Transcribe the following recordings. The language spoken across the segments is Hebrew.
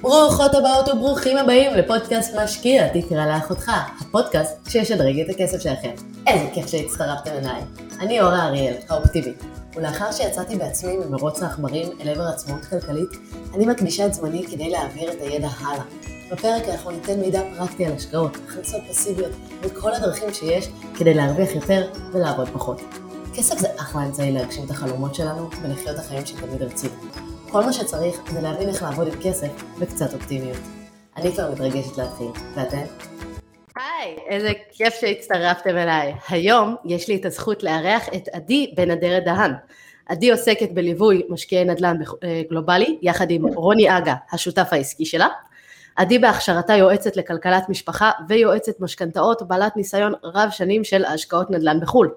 ברוכות הבאות וברוכים הבאים לפודקאסט משקיע, תקרא לאחותך, הפודקאסט שישדרג את הכסף שלכם. איזה כיף שהצטרפתם אליי. אני אורה אריאל, האופטימית, ולאחר שיצאתי בעצמי ממרוץ העכברים אל עבר עצמאות כלכלית, אני מקדישה את זמני כדי להעביר את הידע הלאה. בפרק אנחנו ניתן מידע פרקטי על השקעות, הכנסות פסיביות וכל הדרכים שיש כדי להרוויח יותר ולעבוד פחות. כסף זה אחלה אמצעי להגשים את החלומות שלנו ולחיות החיים שתמיד רצינו. כל מה שצריך זה להבין איך לעבוד עם כסף וקצת אופטימיות. אני כבר מתרגשת להתחיל, ואתן? היי, איזה כיף שהצטרפתם אליי. היום יש לי את הזכות לארח את עדי בן אדרת דהן. עדי עוסקת בליווי משקיעי נדל"ן אה, גלובלי, יחד עם רוני אגה, השותף העסקי שלה. עדי בהכשרתה יועצת לכלכלת משפחה ויועצת משכנתאות, בעלת ניסיון רב שנים של השקעות נדל"ן בחו"ל.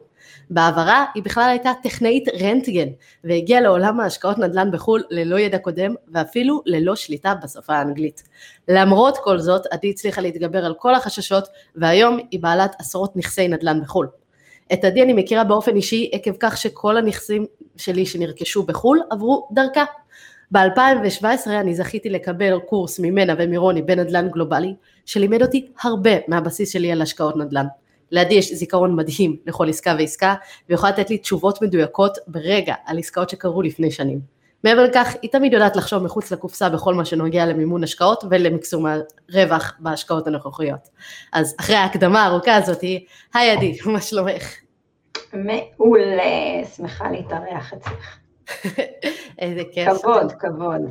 בעברה היא בכלל הייתה טכנאית רנטגן והגיעה לעולם ההשקעות נדל"ן בחו"ל ללא ידע קודם ואפילו ללא שליטה בשפה האנגלית. למרות כל זאת עדי הצליחה להתגבר על כל החששות והיום היא בעלת עשרות נכסי נדל"ן בחו"ל. את עדי אני מכירה באופן אישי עקב כך שכל הנכסים שלי שנרכשו בחו"ל עברו דרכה. ב-2017 אני זכיתי לקבל קורס ממנה ומרוני בנדל"ן גלובלי שלימד אותי הרבה מהבסיס שלי על השקעות נדל"ן. לידי יש זיכרון מדהים לכל עסקה ועסקה, ויכולה לתת לי תשובות מדויקות ברגע על עסקאות שקרו לפני שנים. מעבר לכך, היא תמיד יודעת לחשוב מחוץ לקופסה בכל מה שנוגע למימון השקעות ולמקסום הרווח בהשקעות הנוכחיות. אז אחרי ההקדמה הארוכה הזאת, היי עדי, מה שלומך? מעולה, שמחה להתארח אצלך. איזה כיף. כבוד, כבוד.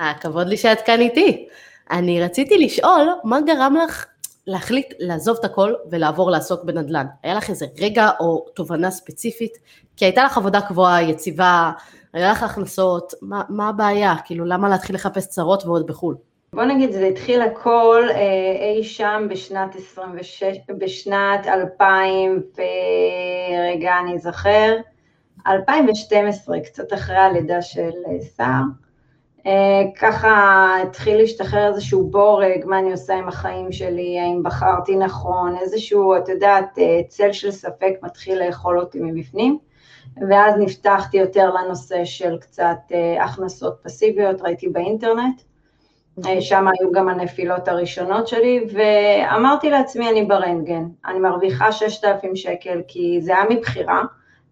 הכבוד לי שאת כאן איתי. אני רציתי לשאול, מה גרם לך להחליט לעזוב את הכל ולעבור לעסוק בנדל"ן? היה לך איזה רגע או תובנה ספציפית? כי הייתה לך עבודה קבועה, יציבה, היה לך הכנסות, מה, מה הבעיה? כאילו, למה להתחיל לחפש צרות ועוד בחו"ל? בוא נגיד, זה התחיל הכל אה, אי שם בשנת 26, בשנת 2000, ורגע, אני אזכר, 2012, קצת אחרי הלידה של אה, סער. אה, ככה התחיל להשתחרר איזשהו בורג, מה אני עושה עם החיים שלי, האם בחרתי נכון, איזשהו, את יודעת, אה, צל של ספק מתחיל לאכול אותי מבפנים, ואז נפתחתי יותר לנושא של קצת אה, הכנסות פסיביות, ראיתי באינטרנט. שם היו גם הנפילות הראשונות שלי, ואמרתי לעצמי, אני ברנטגן, אני מרוויחה 6,000 שקל, כי זה היה מבחירה,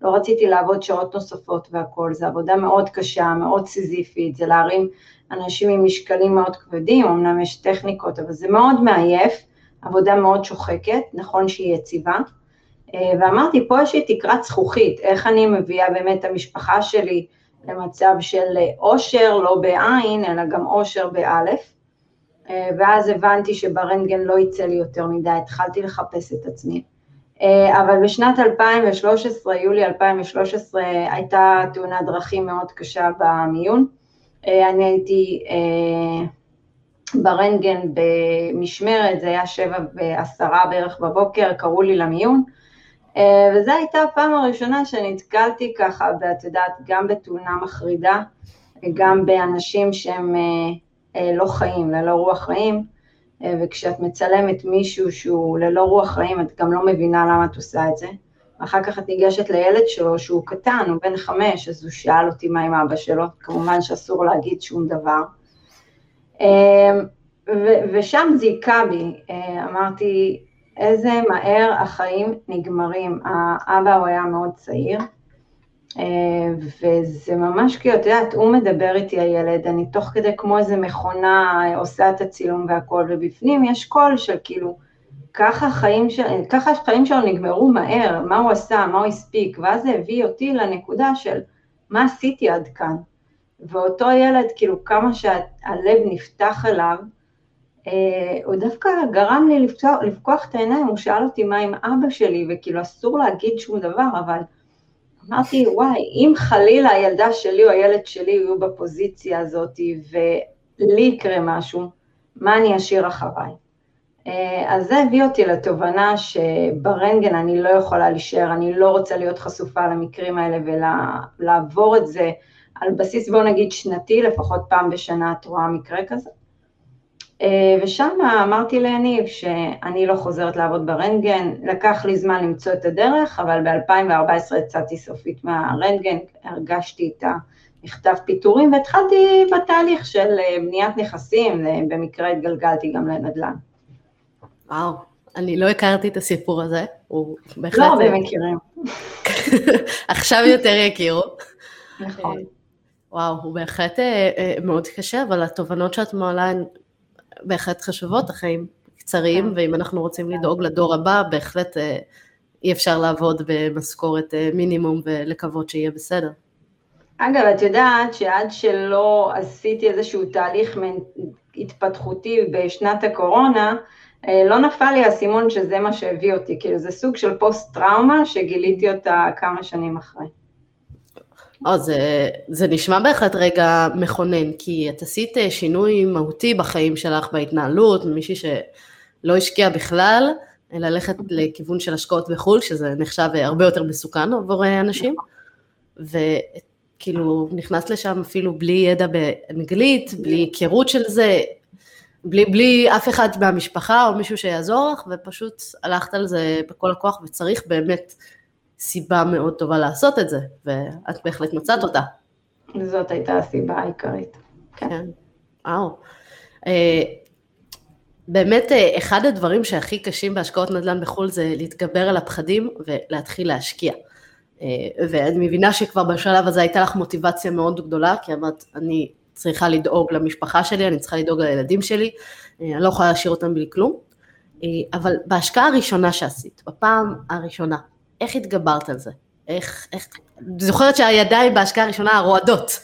לא רציתי לעבוד שעות נוספות והכול, זו עבודה מאוד קשה, מאוד סיזיפית, זה להרים אנשים עם משקלים מאוד כבדים, אמנם יש טכניקות, אבל זה מאוד מעייף, עבודה מאוד שוחקת, נכון שהיא יציבה, אה, ואמרתי, פה יש לי תקרת זכוכית, איך אני מביאה באמת את המשפחה שלי למצב של עושר, לא בעין, אלא גם עושר באלף, אה, ואז הבנתי שברנטגן לא יצא לי יותר מדי, התחלתי לחפש את עצמי. אה, אבל בשנת 2013, יולי 2013, הייתה תאונת דרכים מאוד קשה במיון. אה, אני הייתי אה, ברנטגן במשמרת, זה היה שבע ועשרה בערך בבוקר, קראו לי למיון, וזו הייתה הפעם הראשונה שנתקלתי ככה, ואת יודעת, גם בתאונה מחרידה, גם באנשים שהם לא חיים, ללא רוח חיים, וכשאת מצלמת מישהו שהוא ללא רוח חיים, את גם לא מבינה למה את עושה את זה. ואחר כך את ניגשת לילד שלו שהוא קטן, הוא בן חמש, אז הוא שאל אותי מה עם אבא שלו, כמובן שאסור להגיד שום דבר. אה, ושם זה היכה בי, אה, אמרתי, איזה מהר החיים נגמרים. האבא הוא היה מאוד צעיר, אה, וזה ממש כאילו, את יודעת, הוא מדבר איתי הילד, אני תוך כדי כמו איזה מכונה עושה את הצילום והכל, ובפנים יש קול של כאילו, ככה החיים, של, שלו נגמרו מהר, מה הוא עשה, מה הוא הספיק, ואז זה הביא אותי לנקודה של מה עשיתי עד כאן. ואותו ילד, כאילו, כמה שהלב נפתח אליו, אה, הוא דווקא גרם לי לפתוח, לפקוח את העיניים, הוא שאל אותי מה עם אבא שלי, וכאילו אסור להגיד שום דבר, אבל אמרתי, וואי, אם חלילה הילדה שלי או הילד שלי יהיו בפוזיציה הזאת ולי יקרה משהו, מה אני אשאיר אחריי? אה, אז זה הביא אותי לתובנה שברנטגן אני לא יכולה להישאר, אני לא רוצה להיות חשופה למקרים האלה ולעבור את זה על בסיס, בואו נגיד, שנתי, לפחות פעם בשנה את רואה מקרה כזה. אה, ושם אמרתי ליניב שאני לא חוזרת לעבוד ברנטגן, לקח לי זמן למצוא את הדרך, אבל ב-2014 יצאתי סופית מהרנטגן, הרגשתי את מכתב פיטורים, והתחלתי בתהליך של בניית נכסים, במקרה התגלגלתי גם לנדל"ן. וואו, אני לא הכרתי את הסיפור הזה, הוא בהחלט... לא הרבה מכירים. עכשיו יותר יכירו. נכון. וואו, הוא בהחלט מאוד קשה, אבל התובנות שאת מעלה הן בהחלט חשובות, החיים קצרים, כן. ואם אנחנו רוצים לדאוג לדור הבא, בהחלט אה, אי אפשר לעבוד במשכורת אה, מינימום ולקוות שיהיה בסדר. אגב, את יודעת שעד שלא עשיתי איזשהו תהליך התפתחותי בשנת הקורונה, אה, לא נפל לי האסימון שזה מה שהביא אותי, כאילו זה סוג של פוסט טראומה שגיליתי אותה כמה שנים אחרי. או, זה, זה נשמע בהחלט רגע מכונן, כי את עשית שינוי מהותי בחיים שלך, בהתנהלות, מישהי שלא השקיע בכלל, ללכת לכיוון של השקעות בחו"ל, שזה נחשב הרבה יותר מסוכן עבור אנשים, וכאילו נכנסת לשם אפילו בלי ידע באנגלית, בלי היכרות של זה, בלי, בלי אף אחד מהמשפחה או מישהו שיעזור לך, ופשוט הלכת על זה בכל הכוח, וצריך באמת סיבה מאוד טובה לעשות את זה, ואת בהחלט מצאת אותה. זאת הייתה הסיבה העיקרית. כן. כן. וואו. אה, באמת, אה, אחד הדברים שהכי קשים בהשקעות נדל"ן בחו"ל זה להתגבר על הפחדים ולהתחיל להשקיע. אה, ואני מבינה שכבר בשלב הזה הייתה לך מוטיבציה מאוד גדולה, כי אמרת, אני צריכה לדאוג למשפחה שלי, אני צריכה לדאוג לילדים שלי, אני לא יכולה להשאיר אותם בלי כלום. אבל בהשקעה הראשונה שעשית, בפעם הראשונה, איך התגברת על זה? איך, איך, זוכרת שהידיים בהשקעה הראשונה רועדות.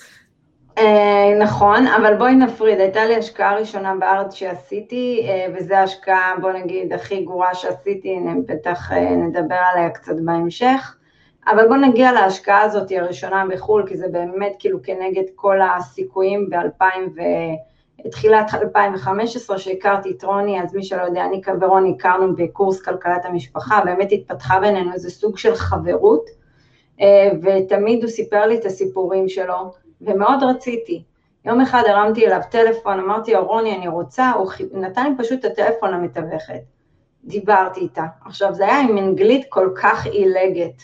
אה, נכון, אבל בואי נפריד, הייתה לי השקעה ראשונה בארץ שעשיתי, אה, וזו ההשקעה, בוא נגיד, הכי גרועה שעשיתי, בטח אה, נדבר עליה קצת בהמשך, אבל בוא נגיע להשקעה הזאת הראשונה בחו"ל, כי זה באמת כאילו כנגד כל הסיכויים ב-2000 ו... תחילת 2015 שהכרתי את רוני, אז מי שלא יודע, אני ורוני הכרנו בקורס כלכלת המשפחה, באמת התפתחה בינינו איזה סוג של חברות, אה, ותמיד הוא סיפר לי את הסיפורים שלו, ומאוד רציתי. יום אחד הרמתי אליו טלפון, אמרתי לו, רוני, אני רוצה, הוא נתן לי פשוט את הטלפון למתווכת. דיברתי איתה. עכשיו, זה היה עם אנגלית כל כך עילגת,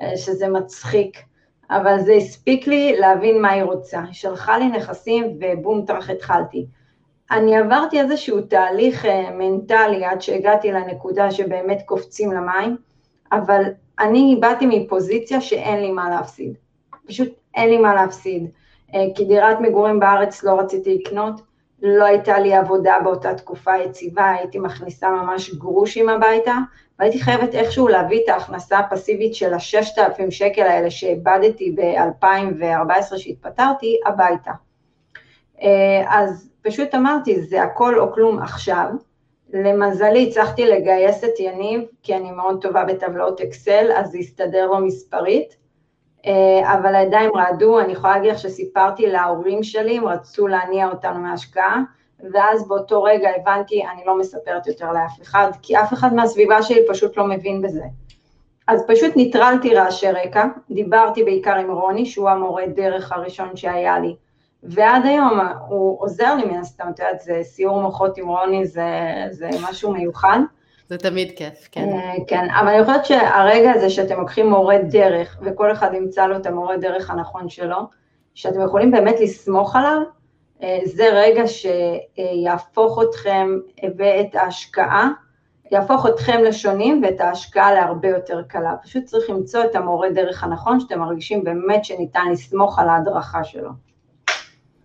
אה, שזה מצחיק. אבל זה הספיק לי להבין מה היא רוצה. היא שלחה לי נכסים ובום טראח התחלתי. אני עברתי איזשהו תהליך אה, מנטלי עד שהגעתי לנקודה שבאמת קופצים למים, אבל אני באתי מפוזיציה שאין לי מה להפסיד. פשוט אין לי מה להפסיד. אה, כי דירת מגורים בארץ לא רציתי לקנות, לא הייתה לי עבודה באותה תקופה יציבה, הייתי מכניסה ממש גרושים הביתה, והייתי חייבת איכשהו להביא את ההכנסה הפסיבית של ה-6,000 שקל האלה שאיבדתי ב-2014 שהתפטרתי, הביתה. אה, אז פשוט אמרתי, זה הכל או כלום עכשיו. למזלי הצלחתי לגייס את יניב, כי אני מאוד טובה בטבלאות אקסל, אז זה הסתדר לו מספרית, אה, אבל הידיים רעדו, אני יכולה להגיד לך שסיפרתי להורים שלי, הם רצו להניע אותנו מהשקעה, ואז באותו רגע הבנתי, אני לא מספרת יותר לאף אחד, כי אף אחד מהסביבה שלי פשוט לא מבין בזה. אז פשוט ניטרלתי רעשי רקע, דיברתי בעיקר עם רוני, שהוא המורה דרך הראשון שהיה לי, ועד היום הוא עוזר לי מן הסתם, את יודעת, זה סיור מוחות עם רוני, זה, זה משהו מיוחד. זה תמיד כיף, כן. אה, כן, אבל אני חושבת שהרגע הזה שאתם לוקחים מורה דרך, וכל אחד ימצא לו את המורה דרך הנכון שלו, שאתם יכולים באמת לסמוך עליו, זה רגע שיהפוך אתכם ואת ההשקעה, יהפוך אתכם לשונים ואת ההשקעה להרבה יותר קלה. פשוט צריך למצוא את המורה דרך הנכון, שאתם מרגישים באמת שניתן לסמוך על ההדרכה שלו.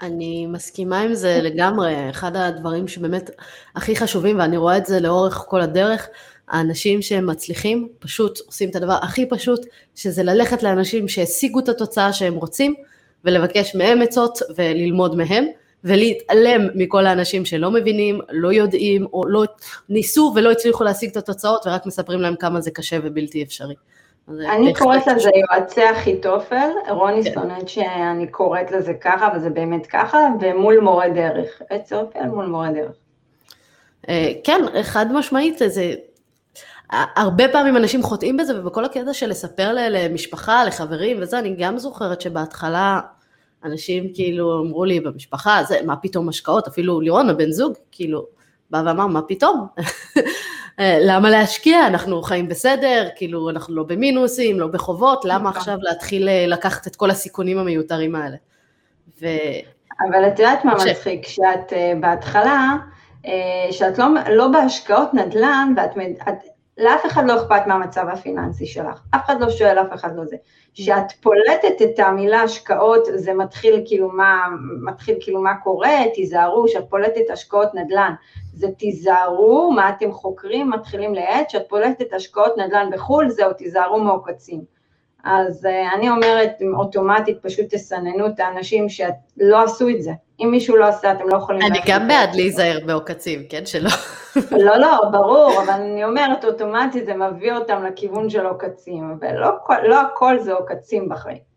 אני מסכימה עם זה לגמרי, אחד הדברים שבאמת הכי חשובים, ואני רואה את זה לאורך כל הדרך, האנשים שהם מצליחים פשוט עושים את הדבר הכי פשוט, שזה ללכת לאנשים שהשיגו את התוצאה שהם רוצים, ולבקש מהם עצות וללמוד מהם. ולהתעלם מכל האנשים שלא מבינים, לא יודעים, או לא ניסו ולא הצליחו להשיג את התוצאות ורק מספרים להם כמה זה קשה ובלתי אפשרי. אני קוראת לזה יועצי אחיתופל, רוני כן. שונאת שאני קוראת לזה ככה, וזה באמת ככה, ומול מורה דרך, עץ אופל מול מורה דרך. אה, כן, חד משמעית, זה... הרבה פעמים אנשים חוטאים בזה, ובכל הקטע של לספר למשפחה, לחברים וזה, אני גם זוכרת שבהתחלה אנשים כאילו אמרו לי במשפחה, זה, מה פתאום השקעות, אפילו לירון הבן זוג, כאילו, בא ואמר, מה פתאום? למה להשקיע? אנחנו חיים בסדר, כאילו, אנחנו לא במינוסים, לא בחובות, למה נכון. עכשיו להתחיל אה, לקחת את כל הסיכונים המיותרים האלה? ו... אבל את יודעת מה מצחיק? שאת uh, בהתחלה, uh, שאת לא, לא בהשקעות נדל"ן, ואת, את, לאף אחד לא אכפת מהמצב הפיננסי שלך, אף אחד לא שואל, אף אחד לא זה. כשאת פולטת את המילה השקעות, זה מתחיל כאילו מה, מתחיל כאילו מה קורה, תיזהרו, כשאת פולטת השקעות נדל"ן, זה תיזהרו, מה אתם חוקרים, מתחילים לעת, כשאת פולטת השקעות נדל"ן בחו"ל, זהו, תיזהרו מעוקצים. אז uh, אני אומרת, אוטומטית פשוט תסננו את האנשים שלא עשו את זה. אם מישהו לא עשה, אתם לא יכולים... אני גם בעד להיזהר בעוקצים, כן? שלא... לא, לא, ברור, אבל אני אומרת, אוטומטית זה מביא אותם לכיוון של עוקצים, ולא לא הכל זה עוקצים בחיים.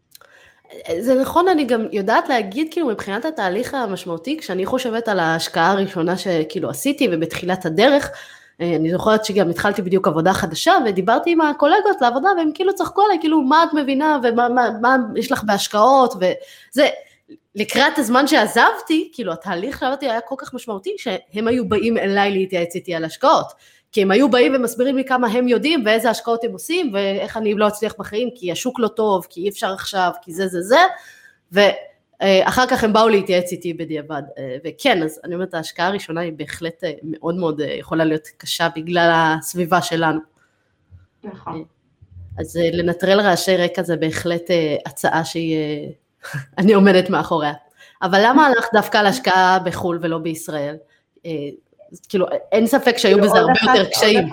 זה נכון, אני גם יודעת להגיד, כאילו, מבחינת התהליך המשמעותי, כשאני חושבת על ההשקעה הראשונה שכאילו עשיתי ובתחילת הדרך, אני זוכרת שגם התחלתי בדיוק עבודה חדשה, ודיברתי עם הקולגות לעבודה, והם כאילו צחקו עליי, כאילו, מה את מבינה, ומה מה, מה יש לך בהשקעות, וזה, לקראת הזמן שעזבתי, כאילו, התהליך שעבדתי היה כל כך משמעותי, שהם היו באים אליי להתייעץ איתי על השקעות. כי הם היו באים ומסבירים לי כמה הם יודעים ואיזה השקעות הם עושים ואיך אני לא אצליח בחיים כי השוק לא טוב, כי אי אפשר עכשיו, כי זה זה זה ואחר כך הם באו להתייעץ איתי בדיעבד וכן אז אני אומרת ההשקעה הראשונה היא בהחלט מאוד מאוד יכולה להיות קשה בגלל הסביבה שלנו. נכון. אז לנטרל רעשי רקע זה בהחלט הצעה שהיא, אני עומדת מאחוריה. אבל למה הלכת דווקא על השקעה בחו"ל ולא בישראל? כאילו, אין ספק שהיו בזה הרבה אחת, יותר קשיים.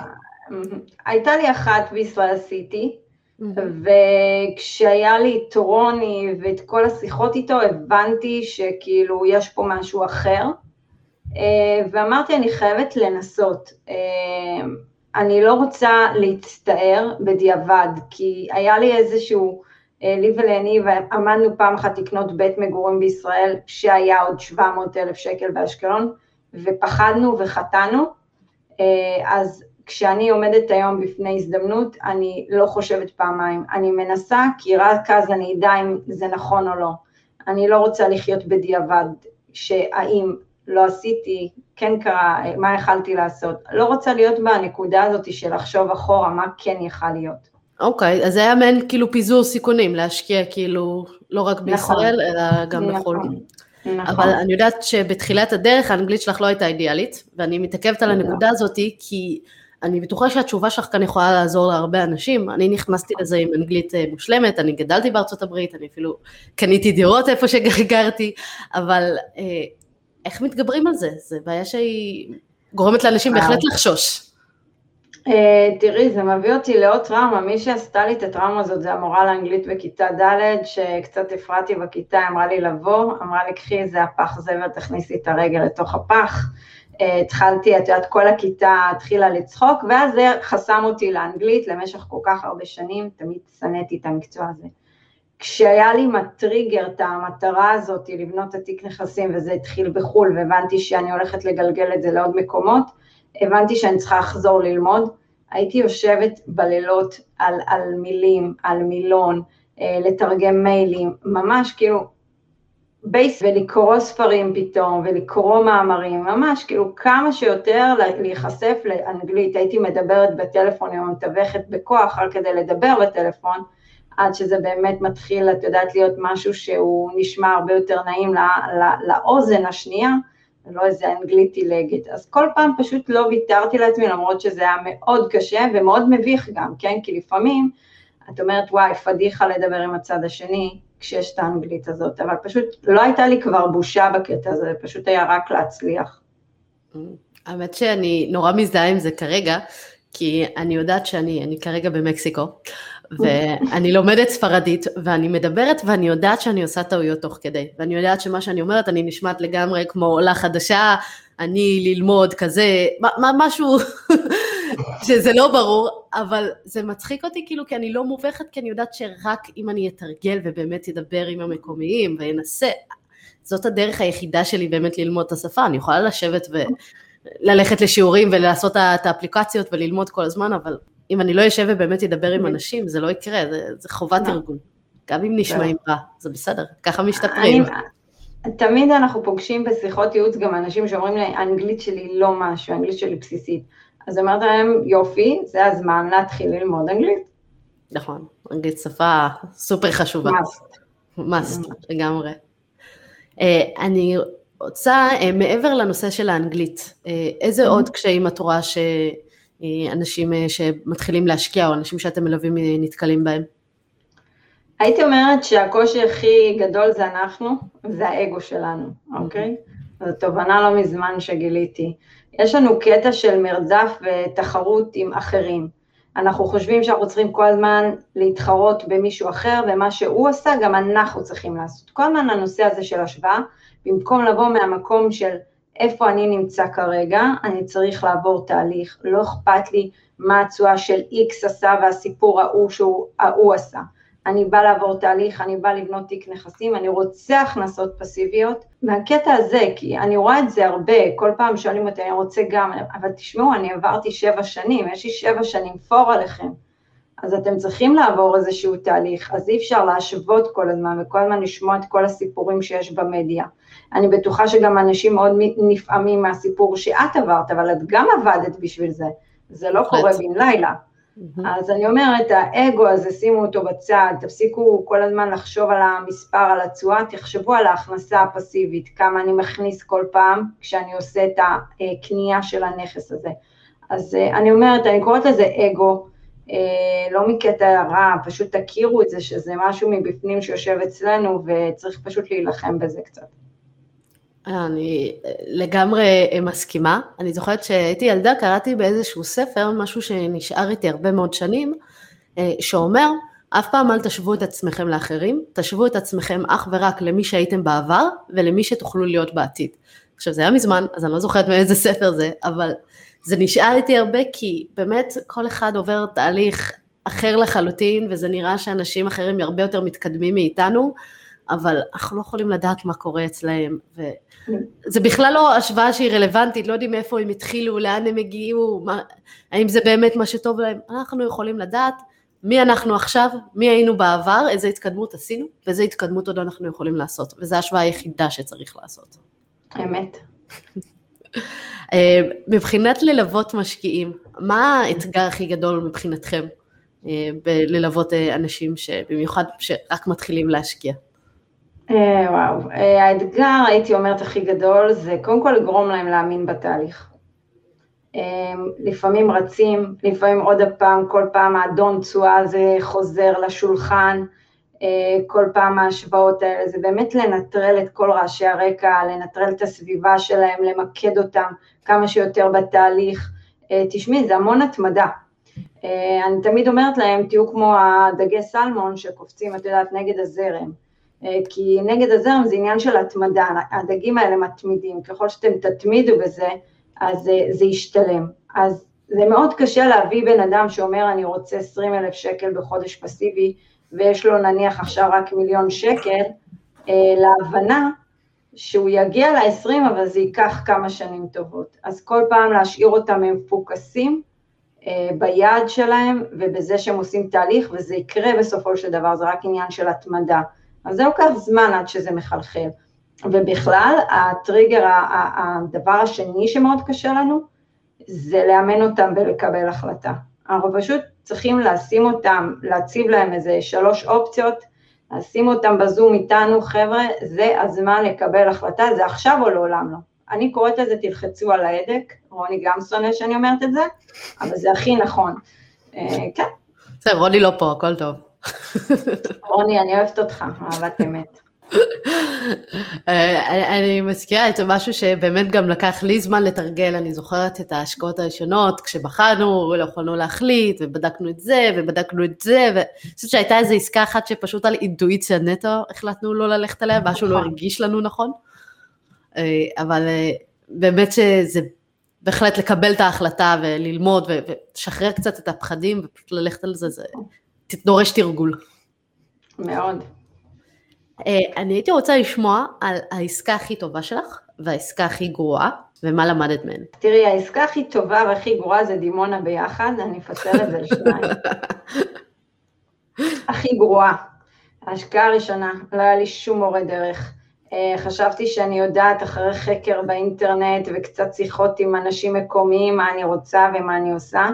הייתה לי אחת בישראל עשיתי, וכשהיה לי את רוני ואת כל השיחות איתו, הבנתי שכאילו יש פה משהו אחר, אה, ואמרתי, אני חייבת לנסות. אה, אני לא רוצה להצטער בדיעבד, כי היה לי איזשהו, אה, לי וליניב עמדנו פעם אחת לקנות בית מגורים בישראל, שהיה עוד 700 אלף שקל באשקלון, ופחדנו וחטאנו, אז כשאני עומדת היום בפני הזדמנות, אני לא חושבת פעמיים, אני מנסה כי רק אז אני אדע אם זה נכון או לא. אני לא רוצה לחיות בדיעבד, שהאם לא עשיתי, כן קרה, מה יכלתי לעשות. לא רוצה להיות בנקודה הזאת של לחשוב אחורה מה כן יכל להיות. אוקיי, okay, אז זה היה מעין כאילו פיזור סיכונים, להשקיע כאילו לא רק נכון. בישראל, נכון. אלא גם נכון. בחו"ל. נכון. אבל אני יודעת שבתחילת הדרך האנגלית שלך לא הייתה אידיאלית, ואני מתעכבת על הנקודה הזאת כי אני בטוחה שהתשובה שלך כאן יכולה לעזור להרבה אנשים. אני נכנסתי לזה עם אנגלית אה, מושלמת, אני גדלתי בארצות הברית, אני אפילו קניתי דירות איפה שגרתי, אבל אה, איך מתגברים על זה? זו בעיה שהיא גורמת לאנשים בהחלט לחשוש. Uh, תראי, זה מביא אותי לעוד טראומה, מי שעשתה לי את הטראומה הזאת זה המורה לאנגלית בכיתה ד', שקצת הפרעתי בכיתה, אמרה לי לבוא, אמרה לי, קחי איזה הפח זבל, תכניסי את הרגל לתוך הפח. Uh, התחלתי, את יודעת, כל הכיתה התחילה לצחוק, ואז זה חסם אותי לאנגלית למשך כל כך הרבה שנים, תמיד שנאתי את המקצוע הזה. כשהיה לי מטריגר את המטרה הזאת, לבנות את התיק נכסים, וזה התחיל בחו"ל, והבנתי שאני הולכת לגלגל את זה לעוד מקומות, הבנתי שאני צריכה לחזור ללמוד, הייתי יושבת בלילות על, על מילים, על מילון, אה, לתרגם מיילים, ממש כאילו בייס, ולקרוא ספרים פתאום, ולקרוא מאמרים, ממש כאילו כמה שיותר להיחשף לאנגלית, הייתי מדברת בטלפון עם המתווכת בכוח רק כדי לדבר בטלפון, עד שזה באמת מתחיל, את יודעת, להיות משהו שהוא נשמע הרבה יותר נעים לא, לא, לאוזן השנייה, ולא איזה אנגלית עילגת. אז כל פעם פשוט לא ויתרתי לעצמי, למרות שזה היה מאוד קשה ומאוד מביך גם, כן? כי לפעמים את אומרת, וואי, פדיחה לדבר עם הצד השני, כשיש את האנגלית הזאת, אבל פשוט לא הייתה לי כבר בושה בקטע הזה, זה פשוט היה רק להצליח. האמת שאני נורא מזדהה עם זה כרגע, כי אני יודעת שאני כרגע במקסיקו, ואני לומדת ספרדית, ואני מדברת ואני יודעת שאני עושה טעויות תוך כדי, ואני יודעת שמה שאני אומרת, אני נשמעת לגמרי כמו עולה חדשה, אני ללמוד כזה, משהו שזה לא ברור, אבל זה מצחיק אותי כאילו כי אני לא מובכת, כי אני יודעת שרק אם אני אתרגל ובאמת אדבר עם המקומיים ואנסה, זאת הדרך היחידה שלי באמת ללמוד את השפה, אני יכולה לשבת וללכת לשיעורים ולעשות את האפליקציות וללמוד כל הזמן, אבל אם אני לא אשב ובאמת אדבר עם אנשים, זה לא יקרה, זה, זה חובת לא. ארגון. גם אם נשמעים רע, זה בסדר, ככה משתפרים. תמיד אנחנו פוגשים בשיחות ייעוץ גם אנשים שאומרים לי, האנגלית שלי לא משהו, האנגלית שלי בסיסית. אז אמרת להם, יופי, זה הזמן להתחיל ללמוד אנגלית. נכון, אנגלית שפה סופר חשובה. must. must, לגמרי. אני רוצה, מעבר לנושא של האנגלית, איזה עוד קשיים את רואה שאנשים שמתחילים להשקיע או אנשים שאתם מלווים נתקלים בהם? הייתי אומרת שהקושי הכי גדול זה אנחנו, זה האגו שלנו, אוקיי? זו תובנה לא מזמן שגיליתי. יש לנו קטע של מרדף ותחרות עם אחרים. אנחנו חושבים שאנחנו צריכים כל הזמן להתחרות במישהו אחר, ומה שהוא עשה, גם אנחנו צריכים לעשות. כל הזמן הנושא הזה של השוואה, במקום לבוא מהמקום של איפה אני נמצא כרגע, אני צריך לעבור תהליך, לא אכפת לי מה התשואה של X עשה והסיפור ההוא שהוא ההוא עשה. אני באה לעבור תהליך, אני באה לבנות תיק נכסים, אני רוצה הכנסות פסיביות, מהקטע הזה, כי אני רואה את זה הרבה, כל פעם שואלים אותי, אני רוצה גם, אבל תשמעו, אני עברתי שבע שנים, יש לי שבע שנים פור עליכם, אז אתם צריכים לעבור איזשהו תהליך, אז אי אפשר להשוות כל הזמן וכל הזמן לשמוע את כל הסיפורים שיש במדיה. אני בטוחה שגם אנשים מאוד נפעמים מהסיפור שאת עברת, אבל את גם עבדת בשביל זה, זה לא קורה בן לילה. Mm-hmm. אז אני אומרת, האגו הזה, שימו אותו בצד, תפסיקו כל הזמן לחשוב על המספר, על התשואה, תחשבו על ההכנסה הפסיבית, כמה אני מכניס כל פעם כשאני עושה את הקנייה של הנכס הזה. אז אה, אני אומרת, אני קוראת לזה אגו, אה, לא מקטע רע, פשוט תכירו את זה שזה משהו מבפנים שיושב אצלנו וצריך פשוט להילחם בזה קצת. אני לגמרי מסכימה. אני זוכרת שהייתי ילדה, קראתי באיזשהו ספר, משהו שנשאר איתי הרבה מאוד שנים, אה, שאומר, אף פעם אל תשוו את עצמכם לאחרים, תשוו את עצמכם אך ורק למי שהייתם בעבר ולמי שתוכלו להיות בעתיד. עכשיו זה היה מזמן, אז אני לא זוכרת מאיזה ספר זה, אבל זה נשאר איתי הרבה כי באמת כל אחד עובר תהליך אחר לחלוטין, וזה נראה שאנשים אחרים הרבה יותר מתקדמים מאיתנו, אבל אנחנו לא יכולים לדעת מה קורה אצלהם, וזה בכלל לא השוואה שהיא רלוונטית, לא יודעים מאיפה הם התחילו, לאן הם הגיעו, מה, האם זה באמת מה שטוב להם, אנחנו יכולים לדעת מי אנחנו עכשיו, מי היינו בעבר, איזה התקדמות עשינו, ואיזה התקדמות עוד אנחנו יכולים לעשות, וזו ההשוואה היחידה שצריך לעשות. אמת. אה, מבחינת ללוות משקיעים, מה האתגר הכי גדול מבחינתכם אה, בללוות אה, אנשים שבמיוחד שרק מתחילים להשקיע? אה, וואו, אה, האתגר, הייתי אומרת, הכי גדול, זה קודם כל לגרום להם להאמין בתהליך. אה, לפעמים רצים, לפעמים עוד פעם, כל פעם האדון תשואה הזה חוזר לשולחן, כל פעם ההשוואות האלה, זה באמת לנטרל את כל רעשי הרקע, לנטרל את הסביבה שלהם, למקד אותם כמה שיותר בתהליך. תשמעי, זה המון התמדה. אני תמיד אומרת להם, תהיו כמו הדגי סלמון שקופצים, את יודעת, נגד הזרם. אה, כי נגד הזרם זה עניין של התמדה, הדגים האלה מתמידים, ככל שאתם תתמידו בזה, אז אה, זה ישתלם. אז זה מאוד קשה להביא בן אדם שאומר אני רוצה 20 אלף שקל בחודש פסיבי, ויש לו נניח עכשיו רק מיליון שקל, אה, להבנה שהוא יגיע ל-20 אבל זה ייקח כמה שנים טובות. אז כל פעם להשאיר אותם מפוקסים ביעד שלהם ובזה שהם עושים תהליך, וזה יקרה בסופו של דבר, זה רק עניין של התמדה. אז זה לוקח זמן עד שזה מחלחל. ובכלל, הטריגר, הדבר השני שמאוד קשה לנו, זה לאמן אותם ולקבל החלטה. אנחנו פשוט צריכים לשים אותם, להציב להם איזה שלוש אופציות, לשים אותם בזום איתנו, חבר'ה, זה הזמן לקבל החלטה, זה עכשיו או לעולם לא. אני קוראת לזה תלחצו על ההדק, רוני גם שונא שאני אומרת את זה, אבל זה הכי נכון. אה, כן. בסדר, רוני לא פה, הכל טוב. רוני, אני אוהבת אותך, אהבת אמת. אה, אני מזכירה את משהו שבאמת גם לקח לי זמן לתרגל, אני זוכרת את ההשקעות הראשונות, כשבחרנו, לא יכולנו להחליט, ובדקנו את זה, ובדקנו את זה, ואני חושבת שהייתה איזו עסקה אחת שפשוט על אינטואיציה נטו החלטנו לא ללכת עליה, משהו לא נכון. הרגיש לנו נכון, אה, אבל אה, באמת שזה בהחלט לקבל את ההחלטה וללמוד ולשחרר קצת את הפחדים ופשוט ללכת על זה, זה דורש תרגול. מאוד. אה, אני הייתי רוצה לשמוע על העסקה הכי טובה שלך והעסקה הכי גרועה, ומה למדת מהן. תראי, העסקה הכי טובה והכי גרועה זה דימונה ביחד, אני אפצל את זה לשניים. הכי גרועה. ההשקעה הראשונה, לא היה לי שום מורה דרך. אה, חשבתי שאני יודעת אחרי חקר באינטרנט וקצת שיחות עם אנשים מקומיים מה אני רוצה ומה אני עושה.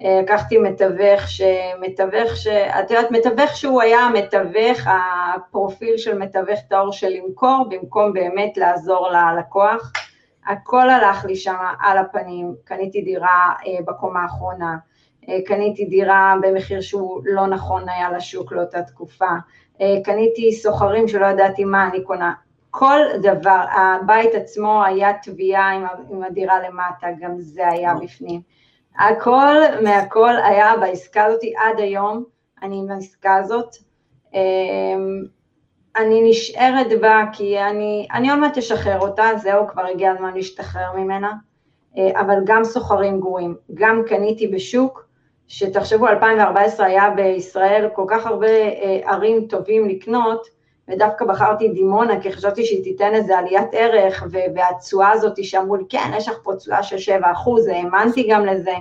לקחתי מתווך שמתווך, ש... את יודעת, מתווך שהוא היה המתווך, הפרופיל של מתווך טהור של למכור, במקום באמת לעזור ללקוח. הכל הלך לי שם על הפנים, קניתי דירה אה, בקומה האחרונה, אה, קניתי דירה במחיר שהוא לא נכון היה לשוק לאותה תקופה, אה, קניתי סוחרים שלא ידעתי מה אני קונה, כל דבר, הבית עצמו היה תביעה עם הדירה למטה, גם זה היה בפנים. הכל מהכל היה בעסקה הזאת עד היום, אני עם העסקה הזאת. אמ, אני נשארת בה כי אני, אני עוד מעט אשחרר אותה, זהו, כבר הגיע הזמן להשתחרר ממנה, אה, אבל גם סוחרים גרועים, גם קניתי בשוק, שתחשבו, 2014 היה בישראל כל כך הרבה אה, ערים טובים לקנות, ודווקא בחרתי דימונה, כי חשבתי שהיא תיתן איזה עליית ערך, והתשואה הזאת שאמרו לי, כן, יש לך פה תשואה של 7 אחוז, האמנתי גם לזה,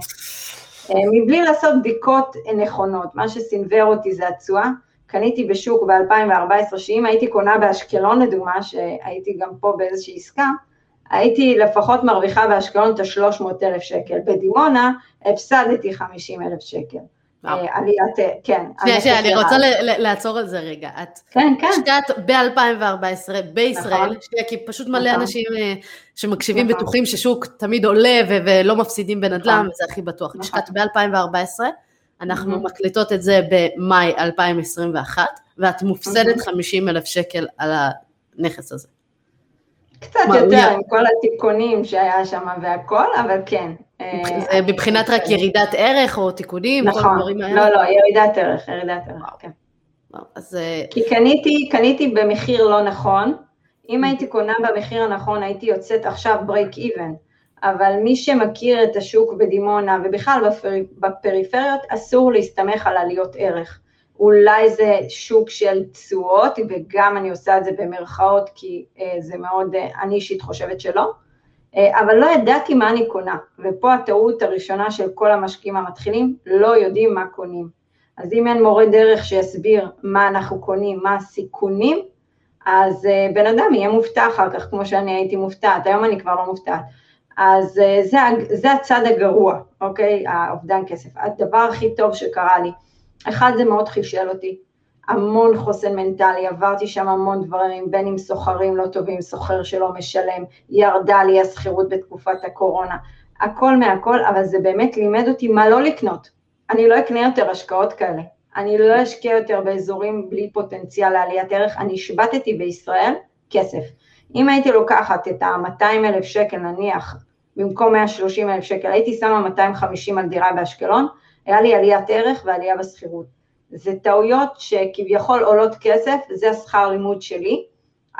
אה, מבלי לעשות בדיקות נכונות, מה שסינוור אותי זה התשואה, קניתי בשוק ב-2014, שאם הייתי קונה באשקלון לדוגמה, שהייתי גם פה באיזושהי עסקה, הייתי לפחות מרוויחה באשקלון את ה-300,000 שקל, בדימונה הפסדתי 50,000 שקל. אה, עליית, אה, כן. שנייה, שנייה, אני רוצה לעצור על זה רגע. את כן, כן. השקעת ב-2014 בישראל, נכון. כי פשוט מלא נכון. אנשים אה, שמקשיבים נכון. בטוחים ששוק תמיד עולה ולא מפסידים בנדל"ן, וזה הכי בטוח. השקעת ב-2014, אנחנו מקליטות את זה במאי 2021, ואת מופסדת 50 אלף שקל על הנכס הזה. קצת יותר, עם כל התיקונים שהיה שם והכל, אבל כן, אה, מבחינת רק ירידת ערך או תיקונים? נכון, לא, לא, ירידת ערך, ירידת ערך, כן. אז... אה, כי קניתי, קניתי במחיר לא נכון, אם הייתי קונה במחיר הנכון הייתי יוצאת עכשיו ברייק איבן, אבל מי שמכיר את השוק בדימונה ובכלל בפריפריות אסור להסתמך על עליות ערך. אולי זה שוק של תשואות, וגם אני עושה את זה במרכאות כי אה, זה מאוד, אני אישית חושבת שלא, אה, אבל לא ידעתי מה אני קונה, ופה הטעות הראשונה של כל המשקיעים המתחילים, לא יודעים מה קונים. אז אם אין מורה דרך שיסביר מה אנחנו קונים, מה הסיכונים, אז אה, בן אדם יהיה מופתע אחר כך, כמו שאני הייתי מופתעת, היום אני כבר לא מופתעת. אז אה, זה, זה הצד הגרוע, אוקיי? האובדן כסף. הדבר הכי טוב שקרה לי, אחד זה מאוד חישל אותי, המון חוסן מנטלי, עברתי שם המון דברים, בין אם סוחרים לא טובים, סוחר שלא משלם, ירדה לי השכירות בתקופת הקורונה, הכל מהכל, אבל זה באמת לימד אותי מה לא לקנות. אני לא אקנה יותר השקעות כאלה, אני לא אשקיע יותר באזורים בלי פוטנציאל לעליית ערך, אני השבתתי בישראל כסף. אם הייתי לוקחת את ה-200 אלף שקל נניח, במקום 130 אלף שקל, הייתי שמה 250 על דירה באשקלון, היה לי עליית ערך ועלייה בשכירות. זה טעויות שכביכול עולות כסף, זה השכר לימוד שלי,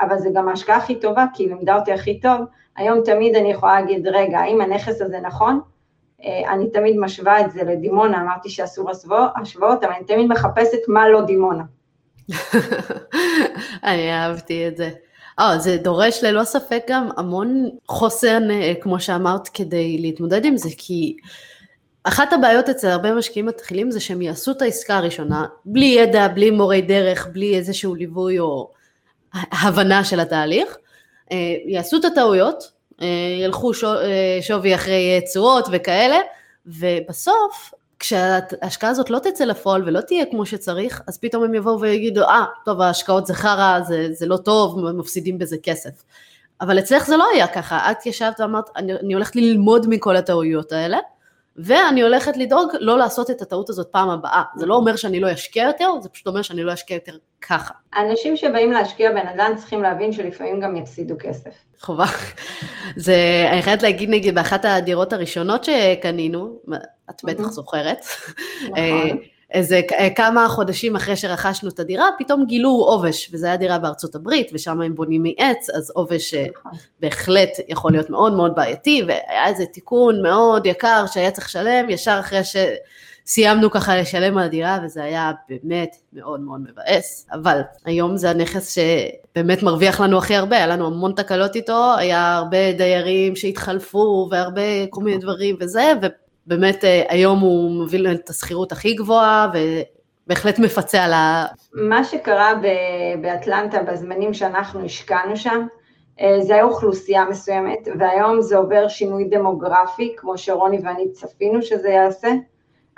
אבל זה גם ההשקעה הכי טובה, כי היא לימדה אותי הכי טוב. היום תמיד אני יכולה להגיד, רגע, האם הנכס הזה נכון? אה, אני תמיד משווה את זה לדימונה, אמרתי שאסור השוואות, אבל אני תמיד מחפשת מה לא דימונה. אני אהבתי את זה. אה, זה דורש ללא ספק גם המון חוסן, אה, כמו שאמרת, כדי להתמודד עם זה, כי אחת הבעיות אצל הרבה משקיעים מתחילים זה שהם יעשו את העסקה הראשונה, בלי ידע, בלי מורי דרך, בלי איזשהו ליווי או הבנה של התהליך, אה, יעשו את הטעויות, אה, ילכו אה, שווי אחרי תשואות וכאלה, ובסוף, כשההשקעה הזאת לא תצא לפועל ולא תהיה כמו שצריך, אז פתאום הם יבואו ויגידו, אה, ah, טוב, ההשקעות זה חרא, זה, זה לא טוב, מפסידים בזה כסף. אבל אצלך זה לא היה ככה, את ישבת ואמרת, אני, אני הולכת ללמוד מכל הטעויות האלה, ואני הולכת לדאוג לא לעשות את הטעות הזאת פעם הבאה. זה לא אומר שאני לא אשקיע יותר, זה פשוט אומר שאני לא אשקיע יותר ככה. אנשים שבאים להשקיע בנדל"ן צריכים להבין שלפעמים גם יפסידו כסף. חובה. זה, אני חייבת להגיד נגיד באחת הדירות הראשונות שקנינו, את בטח זוכרת, נכון. אה, איזה כמה חודשים אחרי שרכשנו את הדירה, פתאום גילו עובש, וזו הייתה דירה בארצות הברית, ושם הם בונים מעץ, אז עובש אה, נכון. בהחלט יכול להיות מאוד מאוד בעייתי, והיה איזה תיקון מאוד יקר שהיה צריך לשלם, ישר אחרי שסיימנו ככה לשלם על הדירה, וזה היה באמת מאוד מאוד מבאס, אבל היום זה הנכס שבאמת מרוויח לנו הכי הרבה, היה לנו המון תקלות איתו, היה הרבה דיירים שהתחלפו, והרבה כל מיני דברים וזה, באמת אה, היום הוא מוביל את השכירות הכי גבוהה ובהחלט מפצה על ה... מה שקרה באטלנטה בזמנים שאנחנו השקענו שם, אה, זה היה אוכלוסייה מסוימת, והיום זה עובר שינוי דמוגרפי, כמו שרוני ואני צפינו שזה יעשה.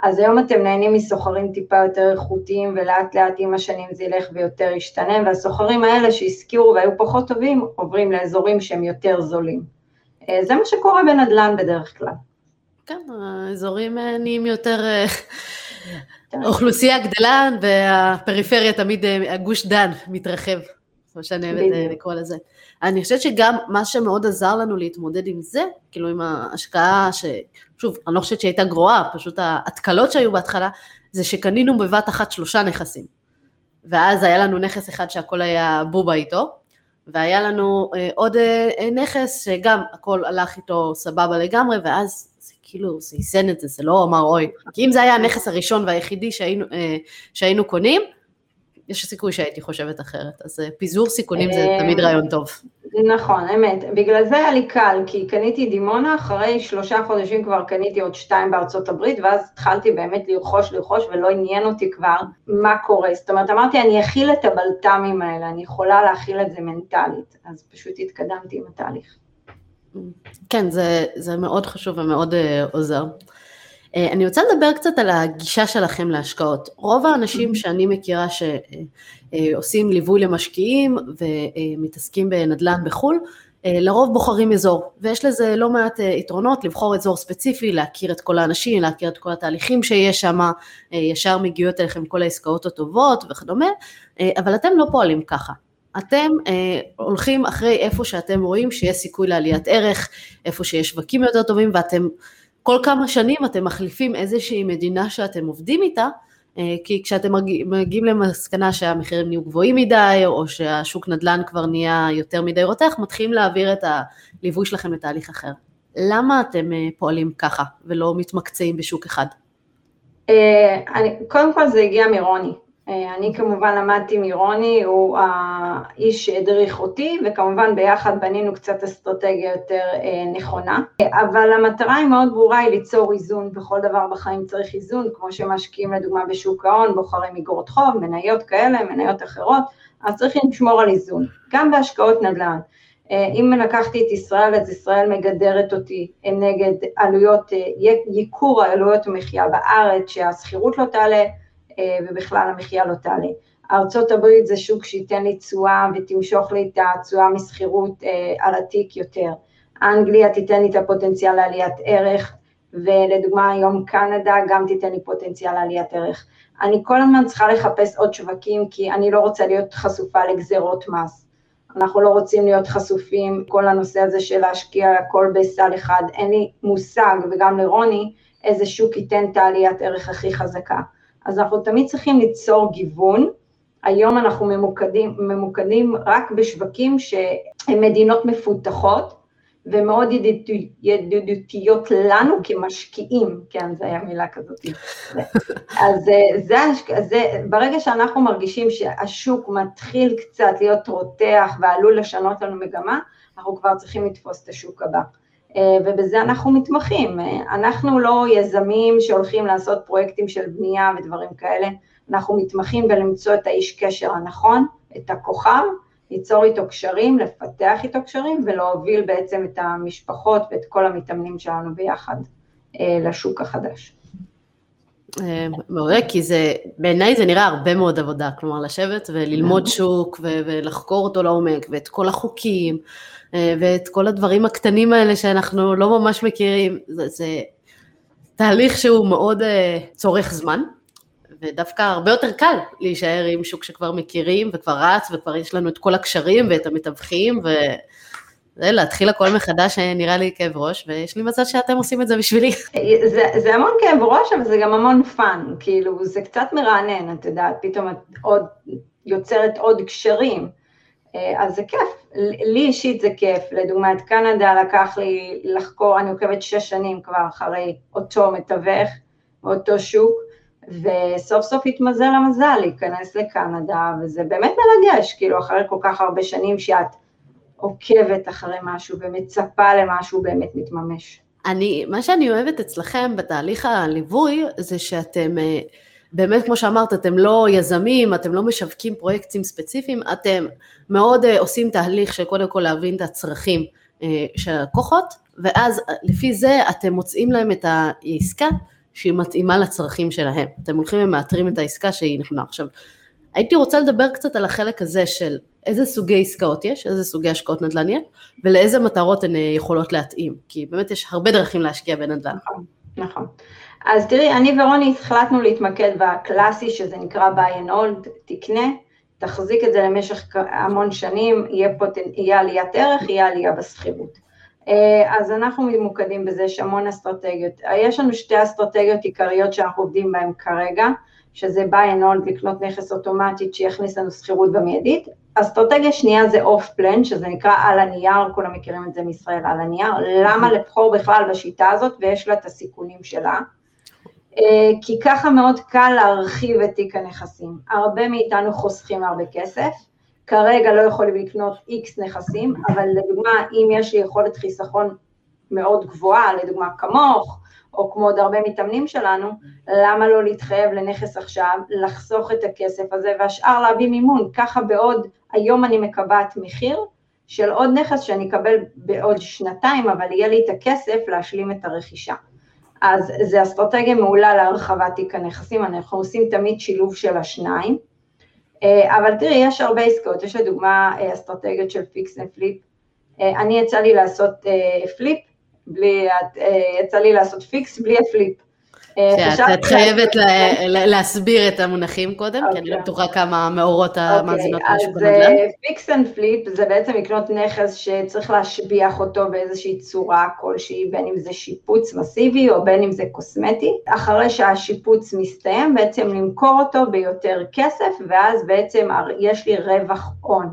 אז היום אתם נהנים מסוחרים טיפה יותר איכותיים, ולאט לאט עם השנים זה ילך ויותר ישתנה, והסוחרים האלה שהזכירו והיו פחות טובים, עוברים לאזורים שהם יותר זולים. אה, זה מה שקורה בנדל"ן בדרך כלל. כן, האזורים אה, נהיים יותר, האוכלוסייה גדלה והפריפריה תמיד, הגוש דן מתרחב, כמו שאני אוהבת לקרוא לזה. אני חושבת שגם מה שמאוד עזר לנו להתמודד עם זה, כאילו עם ההשקעה, ששוב, אני לא חושבת שהייתה גרועה, פשוט ההתקלות שהיו בהתחלה, זה שקנינו בבת אחת שלושה נכסים. ואז היה לנו נכס אחד שהכל היה בובה איתו, והיה לנו אה, עוד אה, אה נכס שגם הכל הלך איתו סבבה לגמרי, ואז כאילו, זה איזן את זה, זה לא אמר אוי. כי אם זה היה הנכס הראשון והיחידי שהיינו, אה, שהיינו קונים, יש סיכוי שהייתי חושבת אחרת. אז אה, פיזור סיכונים זה תמיד רעיון טוב. נכון, אמת. בגלל זה היה לי קל, כי קניתי דימונה, אחרי שלושה חודשים כבר קניתי עוד שתיים בארצות הברית, ואז התחלתי באמת לרכוש, לרכוש, ולא עניין אותי כבר מה קורה. זאת אומרת, אמרתי, אני אכיל את הבלת"מים האלה, אני יכולה להכיל את זה מנטלית, אז פשוט התקדמתי עם התהליך. כן, זה, זה מאוד חשוב ומאוד uh, עוזר. אה, אני רוצה לדבר קצת על הגישה שלכם להשקעות. רוב האנשים שאני מכירה שעושים ליווי למשקיעים ומתעסקים בנדל"ן בחו"ל, אה, לרוב בוחרים אזור, ויש לזה לא מעט אה, יתרונות, לבחור אזור ספציפי, להכיר את כל האנשים, להכיר את כל התהליכים שיש שם, ישר מגיעות אליכם כל העסקאות הטובות וכדומה, אבל אתם לא פועלים ככה. אתם אה, הולכים אחרי איפה שאתם רואים שיש סיכוי לעליית ערך, איפה שיש שווקים יותר טובים, ואתם כל כמה שנים אתם מחליפים איזושהי מדינה שאתם עובדים איתה, אה, כי כשאתם מגיעים למסקנה שהמחירים נהיו גבוהים מדי, או שהשוק נדל"ן כבר נהיה יותר מדי רותח, מתחילים להעביר את הליווי שלכם לתהליך אחר. למה אתם אה, פועלים ככה ולא מתמקצעים בשוק אחד? אה, קודם כל זה הגיע מרוני. אה, אני כמובן למדתי מרוני, הוא האיש שהדריך אותי, וכמובן ביחד בנינו קצת אסטרטגיה יותר אה, נכונה. אבל המטרה היא מאוד ברורה, היא ליצור איזון, בכל דבר בחיים צריך איזון, כמו שמשקיעים לדוגמה בשוק ההון, בוחרים אגרות חוב, מניות כאלה, מניות אחרות, אז צריכים לשמור על איזון, גם בהשקעות נדל"ן. אה, אם לקחתי את ישראל, אז ישראל מגדרת אותי נגד עלויות, ייקור העלויות המחיה בארץ, שהשכירות לא תעלה, ובכלל המחיה לא תעלה. ארצות הברית זה שוק שייתן לי תשואה ותמשוך לי את התשואה משכירות אה, על התיק יותר. אנגליה תיתן לי את הפוטנציאל לעליית ערך, ולדוגמה היום קנדה גם תיתן לי פוטנציאל לעליית ערך. אני כל הזמן צריכה לחפש עוד שווקים, כי אני לא רוצה להיות חשופה לגזרות מס. אנחנו לא רוצים להיות חשופים, כל הנושא הזה של להשקיע הכל בסל אחד, אין לי מושג, וגם לרוני, איזה שוק ייתן את העליית ערך הכי חזקה. אז אנחנו תמיד צריכים ליצור גיוון. היום אנחנו ממוקדים, ממוקדים רק בשווקים שהם מדינות מפותחות ומאוד ידידותיות לנו כמשקיעים, כן, זו הייתה מילה כזאת. אז אה, זה, זה, ברגע שאנחנו מרגישים שהשוק מתחיל קצת להיות רותח ועלול לשנות לנו מגמה, אנחנו כבר צריכים לתפוס את השוק הבא. אה, ובזה אנחנו מתמחים. אה, אנחנו לא יזמים שהולכים לעשות פרויקטים של בנייה ודברים כאלה, אנחנו מתמחים בלמצוא את האיש קשר הנכון, את הכוכב, ליצור איתו קשרים, לפתח איתו קשרים ולהוביל בעצם את המשפחות ואת כל המתאמנים שלנו ביחד אה, לשוק החדש. מעולה, כי זה, בעיניי זה נראה הרבה מאוד עבודה, כלומר לשבת וללמוד שוק ולחקור אותו לעומק ואת כל החוקים ואת כל הדברים הקטנים האלה שאנחנו לא ממש מכירים, זה, זה תהליך שהוא מאוד uh, צורך זמן, ודווקא הרבה יותר קל להישאר עם שוק שכבר מכירים וכבר רץ וכבר יש לנו את כל הקשרים ואת המתווכים ולהתחיל הכל מחדש אה, נראה לי כאב ראש, ויש לי מזל שאתם עושים את זה בשבילי. זה, זה המון כאב ראש, אבל זה גם המון fun, כאילו זה קצת מרענן, את יודעת, פתאום את עוד יוצרת עוד קשרים. אה, אז זה כיף, לי אישית זה כיף, לדוגמה את קנדה לקח לי לחקור, אני עוקבת שש שנים כבר אחרי אותו מתווך, אותו שוק, וסוף סוף התמזל המזל להיכנס לקנדה, וזה באמת מרגש, כאילו אחרי כל כך הרבה שנים שאת עוקבת אחרי משהו ומצפה למשהו באמת מתממש. אני, מה שאני אוהבת אצלכם בתהליך הליווי, זה שאתם... אה, באמת, כמו שאמרת, אתם לא יזמים, אתם לא משווקים פרויקטים ספציפיים, אתם מאוד uh, עושים תהליך של קודם כל להבין את הצרכים uh, של הלקוחות, ואז uh, לפי זה אתם מוצאים להם את העסקה שהיא מתאימה לצרכים שלהם. אתם הולכים ומאתרים את העסקה שהיא נכונה. עכשיו, הייתי רוצה לדבר קצת על החלק הזה של איזה סוגי עסקאות יש, איזה סוגי השקעות נדל"ן יש, ולאיזה מטרות הן אה, יכולות להתאים, כי באמת יש הרבה דרכים להשקיע בנדל"ן. נכון, נכון. אז תראי, אני ורוני החלטנו להתמקד בקלאסי, שזה נקרא buy and hold, תקנה, תחזיק את זה למשך המון שנים, יהיה, פוטנ... יהיה עליית ערך, יהיה עלייה בשכירות. אה, אז אנחנו ממוקדים בזה, יש המון אסטרטגיות. יש לנו שתי אסטרטגיות עיקריות שאנחנו עובדים בהן כרגע, שזה buy and hold, לקנות נכס אוטומטית שיכניס לנו שכירות במיידית. אסטרטגיה שנייה זה אוף פלן, שזה נקרא על הנייר, כולם מכירים את זה מישראל על הנייר. למה לבחור בכלל בשיטה הזאת ויש לה את הסיכונים שלה? אה, כי ככה מאוד קל להרחיב את תיק הנכסים. הרבה מאיתנו חוסכים הרבה כסף, כרגע לא יכולים לקנות איקס נכסים, אבל לדוגמה, אם יש לי יכולת חיסכון מאוד גבוהה, לדוגמה כמוך, או כמו עוד הרבה מתאמנים שלנו, למה לא להתחייב לנכס עכשיו, לחסוך את הכסף הזה והשאר להביא מימון, ככה בעוד, היום אני מקבעת מחיר של עוד נכס שאני אקבל בעוד שנתיים, אבל יהיה לי את הכסף להשלים את הרכישה. אז זה אסטרטגיה מעולה להרחבת תיק הנכסים, אנחנו עושים תמיד שילוב של השניים, אה, אבל תראי, יש הרבה עסקאות, יש לדוגמה אה, אסטרטגיות של fix ו flip, אה, אני יצא לי לעשות flip, בלי, יצא לי לעשות fix בלי ה flip. את חייבת להסביר את המונחים קודם, כי אני לא אוקיי. בטוחה כמה מעורות אוקיי, המאזינות משהו בנדל"ן. אז fix and flip זה בעצם לקנות נכס שצריך להשביח אותו באיזושהי צורה כלשהי, בין אם זה שיפוץ מסיבי או בין אם זה קוסמטי. אחרי שהשיפוץ מסתיים, בעצם למכור אותו ביותר כסף, ואז בעצם יש לי רווח הון.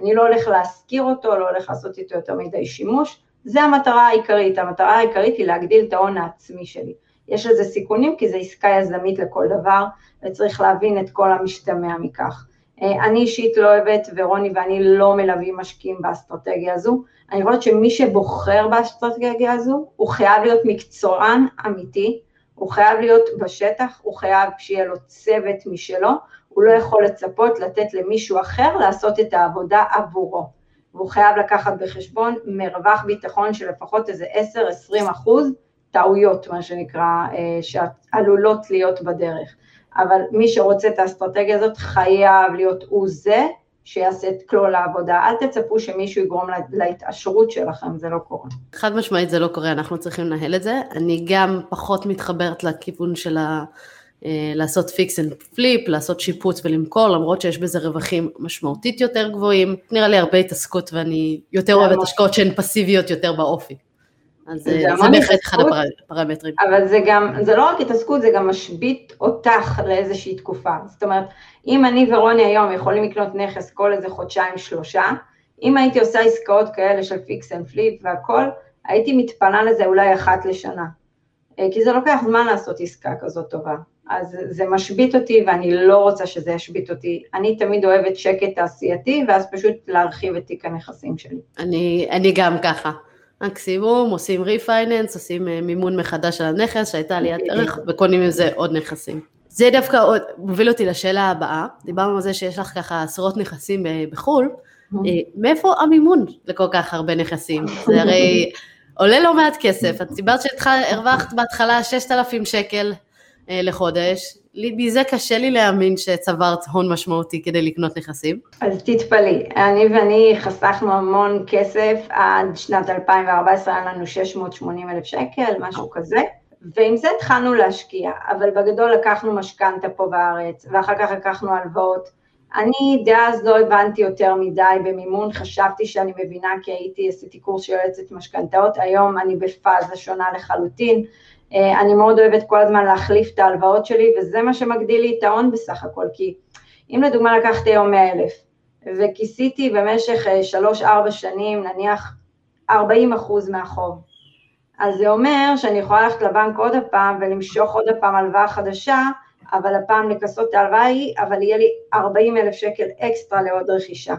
אני לא הולך להשכיר אותו, לא הולך לעשות איתו יותר מדי שימוש, זה המטרה העיקרית. המטרה העיקרית היא להגדיל את ההון העצמי שלי. יש לזה סיכונים כי זו עסקה יזמית לכל דבר וצריך להבין את כל המשתמע מכך. אה, אני אישית לא אוהבת ורוני ואני לא מלווים משקיעים באסטרטגיה הזו, אני חושבת שמי שבוחר באסטרטגיה הזו הוא חייב להיות מקצוען אמיתי, הוא חייב להיות בשטח, הוא חייב שיהיה לו צוות משלו, הוא לא יכול לצפות לתת למישהו אחר לעשות את העבודה עבורו. והוא חייב לקחת בחשבון מרווח ביטחון של לפחות איזה 10-20 אחוז טעויות, מה שנקרא, אה, שעלולות להיות בדרך. אבל מי שרוצה את האסטרטגיה הזאת חייב להיות הוא זה שיעשה את כלל העבודה. אל תצפו שמישהו יגרום להתעשרות שלכם, זה לא קורה. חד משמעית זה לא קורה, אנחנו צריכים לנהל את זה. אני גם פחות מתחברת לכיוון של ה... אה, לעשות fix and flip, לעשות שיפוץ ולמכור, למרות שיש בזה רווחים משמעותית יותר גבוהים. נראה לי הרבה התעסקות ואני יותר אוהבת השקעות שהן פסיביות יותר באופי. אז זה, זה בהחלט אחד הפרמטרים. אבל זה גם, זה לא רק התעסקות, זה גם משבית אותך לאיזושהי תקופה. זאת אומרת, אם אני ורוני היום יכולים לקנות נכס כל איזה חודשיים שלושה, אם הייתי עושה עסקאות כאלה של fix and flip והכל, הייתי מתפנה לזה אולי אחת לשנה. אה, כי זה לוקח זמן לעשות עסקה כזאת טובה. אז זה משבית אותי ואני לא רוצה שזה ישבית אותי. אני תמיד אוהבת שקט תעשייתי, ואז פשוט להרחיב את תיק הנכסים שלי. אני, אני גם ככה. מקסימום עושים ריפייננס, עושים אה, מימון מחדש של הנכס שהייתה עליית ערך וקונים עם זה עוד נכסים. זה דווקא עוד מוביל אותי לשאלה הבאה, דיברנו על זה שיש לך ככה עשרות נכסים בחו"ל, אה, מאיפה המימון לכל כך הרבה נכסים? זה הרי עולה לא מעט כסף, את סיפרת שהרווחת בהתחלה 6,000 שקל אה, לחודש, מזה קשה לי להאמין שצברת הון משמעותי כדי לקנות נכסים. אז תתפלאי, אני ואני חסכנו המון כסף, עד שנת 2014 היה לנו 680 אלף שקל, משהו כזה, ועם זה התחלנו להשקיע, אבל בגדול לקחנו משכנתה פה בארץ, ואחר כך לקחנו הלוואות. אני דאז לא הבנתי יותר מדי במימון, חשבתי שאני מבינה כי הייתי, עשיתי קורס של יועצת משכנתאות, היום אני בפאזה שונה לחלוטין, אני מאוד אוהבת כל הזמן להחליף את ההלוואות שלי, וזה מה שמגדיל לי את ההון בסך הכל, כי אם לדוגמה לקחתי היום 100 אלף, וכיסיתי במשך 3-4 אה, שנים, נניח 40 אחוז מהחוב, אז זה אומר שאני יכולה ללכת לבנק עוד הפעם ולמשוך עוד הפעם הלוואה חדשה, אבל הפעם לכסות את ההלוואה ההיא, אבל יהיה לי 40 אלף שקל אקסטרה לעוד רכישה.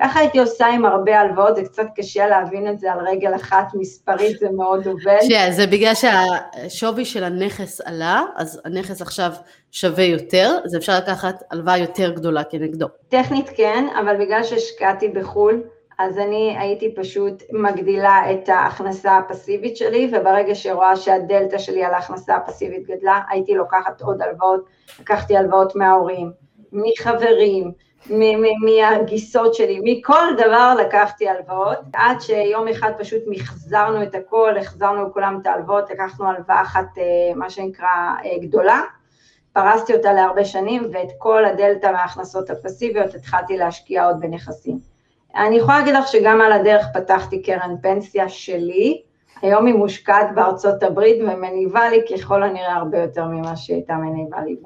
ככה הייתי עושה עם הרבה הלוואות, זה קצת קשה להבין את זה על רגל אחת, מספרית זה מאוד עובד. שנייה, זה בגלל שהשווי של הנכס עלה, אז הנכס עכשיו שווה יותר, אז אפשר לקחת הלוואה יותר גדולה כנגדו. טכנית כן, אבל בגלל שהשקעתי בחו"ל, אז אני הייתי פשוט מגדילה את ההכנסה הפסיבית שלי, וברגע שרואה שהדלתא שלי על ההכנסה הפסיבית גדלה, הייתי לוקחת עוד הלוואות, לקחתי הלוואות מההורים, מחברים, מהגיסות שלי, מכל דבר לקחתי הלוואות, עד שיום אחד פשוט מחזרנו את הכל, החזרנו לכולם את ההלוואות, לקחנו הלוואה אחת, אה, מה שנקרא, אה, גדולה, פרסתי אותה להרבה שנים, ואת כל הדלתא מההכנסות הפסיביות התחלתי להשקיע עוד בנכסים. אני יכולה להגיד לך שגם על הדרך פתחתי קרן פנסיה שלי, היום היא מושקעת בארצות הברית ומניבה לי ככל הנראה הרבה יותר ממה שהיא הייתה מניבה לי